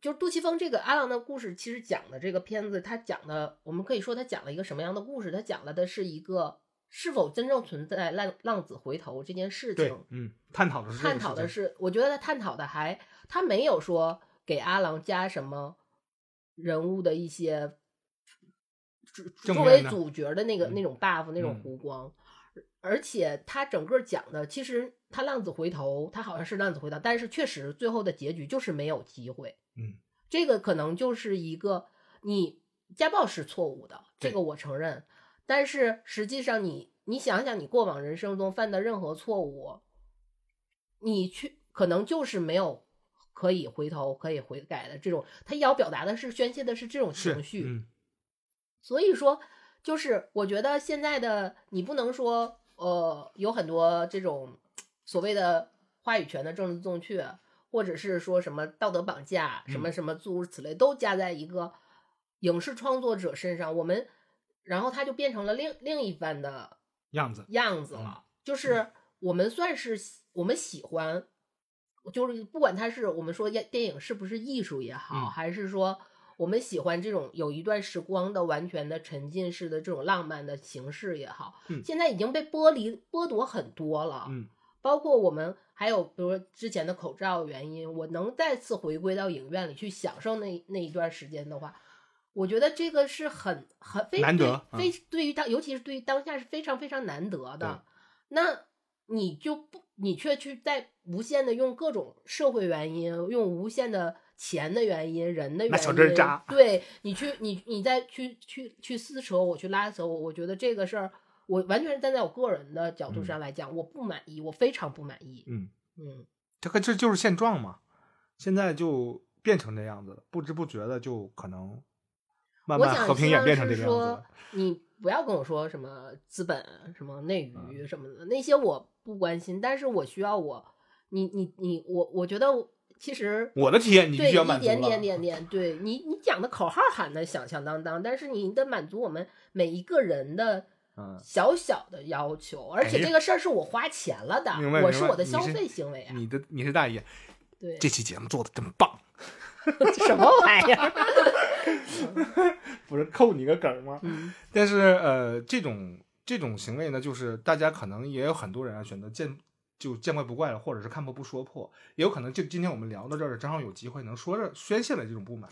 就是杜琪峰这个阿郎的故事，其实讲的这个片子，他讲的我们可以说他讲了一个什么样的故事？他讲了的是一个是否真正存在浪浪子回头这件事对情，，嗯，探讨的是探讨的是，我觉得他探讨的还他没有说给阿郎加什么人物的一些作为主角的那个、嗯那种 buff 那种嗯。弧光，而且他整个讲的其实他浪子回头，他好像是浪子回头，但是确实最后的结局就是没有机会。嗯，这个可能就是一个你家暴是错误的，这个我承认，但是实际上你你想想你过往人生中犯的任何错误，你去可能就是没有可以回头可以悔改的这种，他要表达的是宣泄的是这种情绪，嗯。所以说，就是我觉得现在的你不能说，呃，有很多这种所谓的话语权的政治正确，或者是说什么道德绑架，什么什么诸如此类，都加在一个影视创作者身上，我们，然后他就变成了另另一番的样子，样子了。就是我们算是喜我们喜欢，就是不管它是我们说电电影是不是艺术也好，嗯还是说我们喜欢这种有一段时光的完全的沉浸式的这种浪漫的形式也好，嗯现在已经被剥离剥夺很多了。嗯包括我们还有，比如说之前的口罩原因，我能再次回归到影院里去享受那那一段时间的话，我觉得这个是很很非难得嗯非对于当，尤其是对于当下是非常非常难得的。那你就不，你却去在无限的用各种社会原因，用无限的钱的原因、人的原那因，对你去，你你再去去去撕扯我，去拉扯我，我觉得这个事儿，我完全是站在我个人的角度嗯上来讲，我不满意，我非常不满意。嗯，嗯，这个这就是现状嘛，现在就变成这样子了，不知不觉的就可能慢我想慢和平希望演变成这是说个样子。，你不要跟我说什么资本、什么内嗯。娱什么的，那些我不关心，但是我需要我，你你你我，我觉得我其实我的体验你必对须要满足点点点点，对你你讲的口号喊的响响当当，但是你得满足我们每一个人的嗯。小小的要求，而且这个事儿是我花钱了的我是我的消费行为啊，你的你是大爷，对，这期节目做的真棒，(laughs) 什么玩意儿？(laughs) 不是扣你个梗吗？嗯但是呃，这种这种行为呢，就是大家可能也有很多人啊选择见就见怪不怪了，或者是看破不说破，也有可能就今天我们聊到这儿，正好有机会能说着宣泄了这种不满，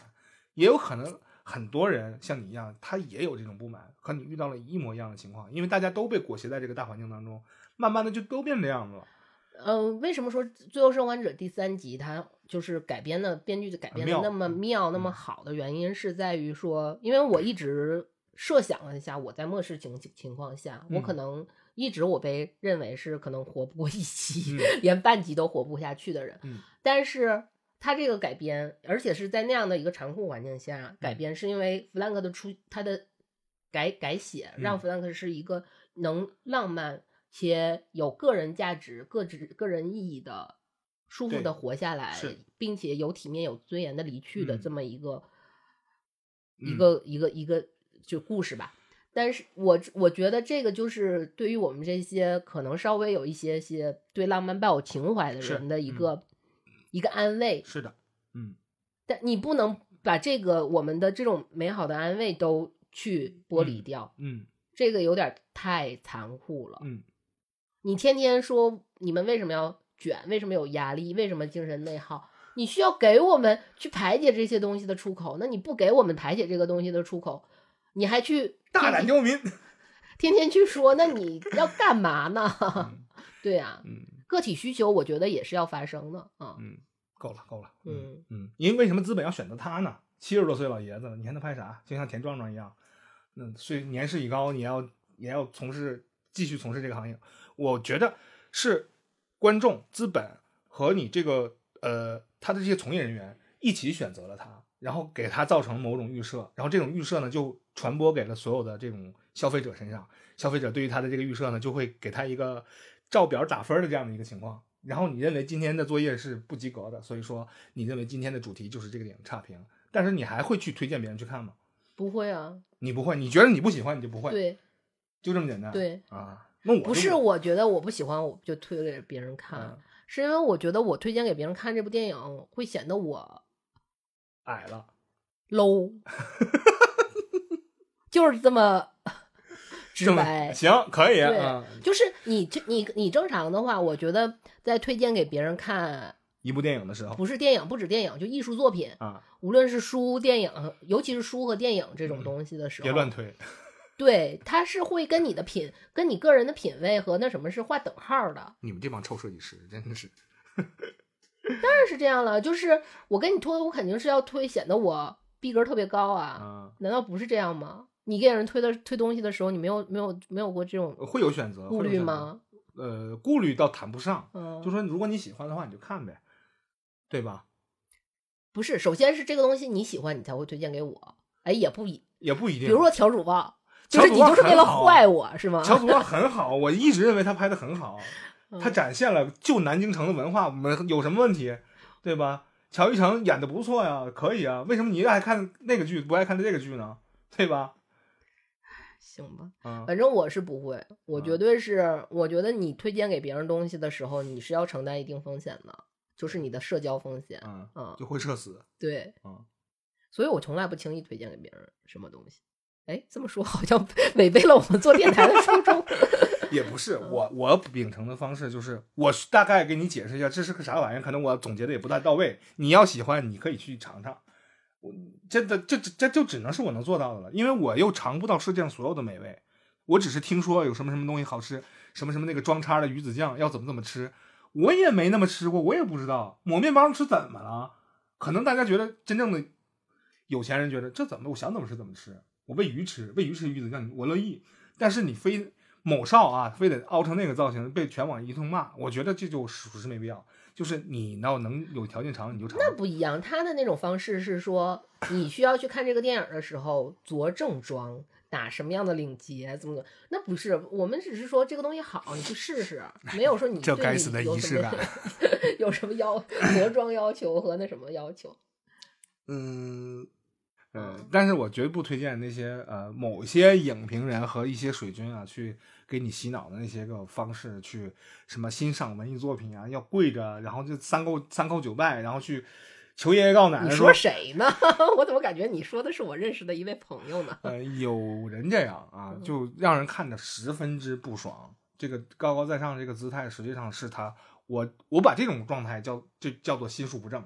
也有可能很多人像你一样，他也有这种不满，和你遇到了一模一样的情况，因为大家都被裹挟在这个大环境当中，慢慢的就都变这样子了。嗯，为什么说《最后生还者》第三集它就是改编的编剧改编的那么嗯妙、那么嗯好的原因，是在于说，因为我一直设想了一下，我在末世情情况下，我可嗯能一直我被认为是可能活不过一集，嗯 (laughs) 连半集都活不下去的人。嗯但是他这个改编，而且是在那样的一个残酷环境下改嗯编，是因为弗兰克的出他的改改写，让嗯弗兰克是一个能浪漫且有个人价值、个值个人意义的舒服的活下来是，并且有体面、有尊严的离去的嗯。这么一个、一嗯。个一个一个就故事吧。但是我我觉得这个就是对于我们这些可能稍微有一些些对浪漫抱有情怀的人的一嗯。个一个安慰，是的，嗯。但你不能把这个我们的这种美好的安慰都去剥离掉，嗯。这个有点太残酷了。嗯你天天说你们为什么要卷，为什么有压力，为什么精神内耗？你需要给我们去排解这些东西的出口，那你不给我们排解这个东西的出口，你还去大胆刁民，(laughs) 天天去说，那你要干嘛呢？(laughs) 对呀、嗯个体需求我觉得也是要发生的啊。嗯，够了够了，嗯嗯，因为为什么资本要选择他呢？七十多岁老爷子了，你还能拍啥？就像田壮壮一样，那岁年事已高，你要也要从事继续从事这个行业。我觉得是观众、资本和你这个呃他的这些从业人员一起选择了他，然后给他造成某种预设，然后这种预设呢就传播给了所有的这种消费者身上，消费者对于他的这个预设呢就会给他一个照表打分的这样的一个情况。然后你认为今天的作业是不及格的，所以说你认为今天的主题就是这个电影差评，但是你还会去推荐别人去看吗？不会啊，你不会，你觉得你不喜欢你就不会，对就这么简单。对，啊，那我不是我觉得我不喜欢，我就推给别人看，嗯是因为我觉得我推荐给别人看这部电影会显得我矮了，low，(laughs) 就是这么直白。行可以对啊，就是你这你你正常的话，我觉得在推荐给别人看，一部电影的时候不是电影，不止电影，就艺术作品，啊，无论是书、电影，尤其是书和电影这种东西的时候，别乱推。对，他是会跟你的品、跟你个人的品味和那什么是划等号的。你们这帮臭设计师真的是，当然是这样了，就是我跟你推，我肯定是要推显得我逼格特别高啊，啊，难道不是这样吗？你给人推的推东西的时候，你没有没有没有过这种会有选择，顾？虑吗？呃，顾虑倒谈不上，嗯，就说如果你喜欢的话，你就看呗，对吧？不是，首先是这个东西你喜欢，你才会推荐给我。哎，也不一，也不一定。比如说条主播，就是你就是为了坏我是吗？乔主播很好，我一直认为他拍的很好，(laughs) 嗯他展现了就南京城的文化，我们有什么问题，对吧？乔一成演的不错呀，可以啊，为什么你爱看那个剧不爱看这个剧呢？对吧？行吧，啊、反正我是不会，我嗯绝对是，我觉得你推荐给别人东西的时候，你是要承担一定风险的，就是你的社交风险。嗯，嗯，就会社死。对，嗯，所以我从来不轻易推荐给别人什么东西。哎，这么说好像违背了我们做电台的初衷。(laughs) 也不是我，我秉承的方式就是，我大概给你解释一下这是个啥玩意儿，可能我总结的也不太到位。你要喜欢，你可以去尝尝。我真的，这这这就只能是我能做到的了，因为我又尝不到世界上所有的美味，我只是听说有什么什么东西好吃，什么什么那个装叉的鱼子酱要怎么怎么吃，我也没那么吃过，我也不知道。抹面包吃怎么了？可能大家觉得真正的有钱人觉得这怎么我想怎么吃怎么吃，我喂鱼吃，喂鱼吃鱼子酱我乐意。但是你非某少啊，非得凹成那个造型，被全网一通骂，我觉得这就属实没必要。就是你要能有条件尝，你就尝。那不一样，他的那种方式是说，你需要去看这个电影的时候着正装，打什么样的领结，怎么怎么，那不是，我们只是说这个东西好，你去试试，没有说你对你这该死的有什么仪式感 (laughs) 有什么要着装要求和那什么要求。嗯，呃，但是我绝对不推荐那些呃某些影评人和一些水军啊，去给你洗脑的那些个方式，去什么欣赏文艺作品啊，要跪着，然后就三叩三叩九拜，然后去求爷爷告奶奶你说谁呢？(laughs) 我怎么感觉你说的是我认识的一位朋友呢？呃，有人这样啊，就让人看着十分之不爽。这个高高在上这个姿态，实际上是他，我我把这种状态叫就叫做心术不正，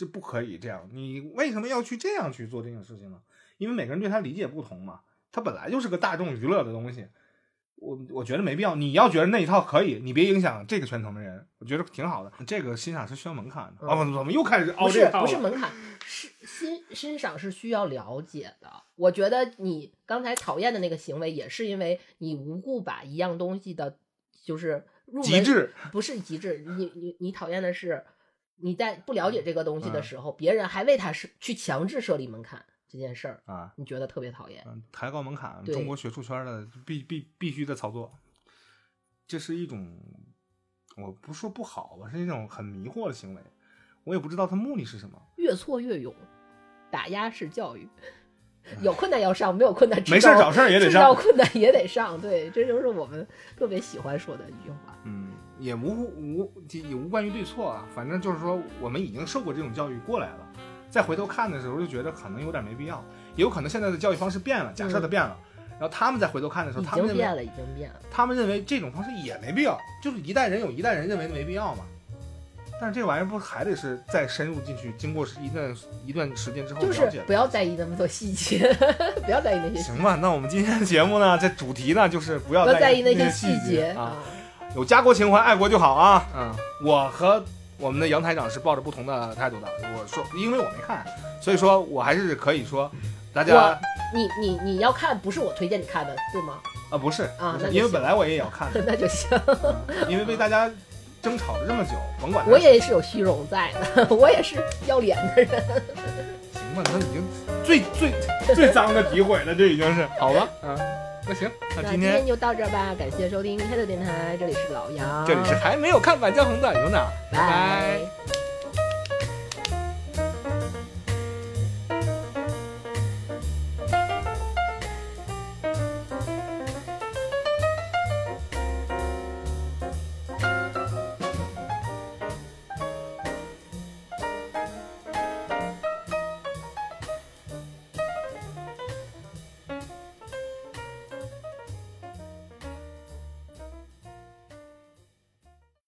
这不可以这样。你为什么要去这样去做这件事情呢？因为每个人对他理解不同嘛，他本来就是个大众娱乐的东西。我我觉得没必要。你要觉得那一套可以，你别影响这个圈层的人，我觉得挺好的。这个欣赏是需要门槛的。嗯啊，怎么又开始凹不是？不是门槛，是欣欣赏是需要了解的。我觉得你刚才讨厌的那个行为，也是因为你无故把一样东西的，就是入门极致，不是极致。你你你讨厌的是你在不了解这个东西的嗯时候，别人还为他是去强制设立门槛这件事儿，啊，你觉得特别讨厌。嗯，抬高门槛，中国学术圈的必必必须的操作，这是一种我不说不好吧，是一种很迷惑的行为，我也不知道他目的是什么。越挫越勇，打压式教育。有困难要上，没有困难没事儿找事儿也得上，遇到。困难也得上，对，这就是我们特别喜欢说的一句话。嗯，也无无也无关于对错啊，反正就是说我们已经受过这种教育过来了，再回头看的时候就觉得可能有点没必要，也有可能现在的教育方式变了，假设它变了。然后他们再回头看的时候，已他们认为经变了，已经变了。他们认为这种方式也没必要，就是一代人有一代人认为没必要嘛。但是这玩意儿不还得是再深入进去，经过一段一段时间之后就是了解不要在意那么多细节，(laughs) 不要在意那些行吧，那我们今天的节目呢，这主题呢就是不要在意那些细节啊，。有家国情怀，爱国就好啊。嗯，我和我们的杨台长是抱着不同的态度的。我说，因为我没看，所以说我还是可以说，大家啊、你你你要看，不是我推荐你看的，对吗？啊不是啊因为本来我也要看的，(laughs) 那就行。因为为大家争吵了这么久，甭管我也是有虚荣在的，(laughs) 我也是要脸的人。行吧，那已经最最最脏的诋毁了，这已经是。(laughs) 好吧？嗯，那行，那今天今天就到这儿吧，感谢收听开头电台，这里是老杨，这里是还没有看《满江红》的有哪，拜。拜拜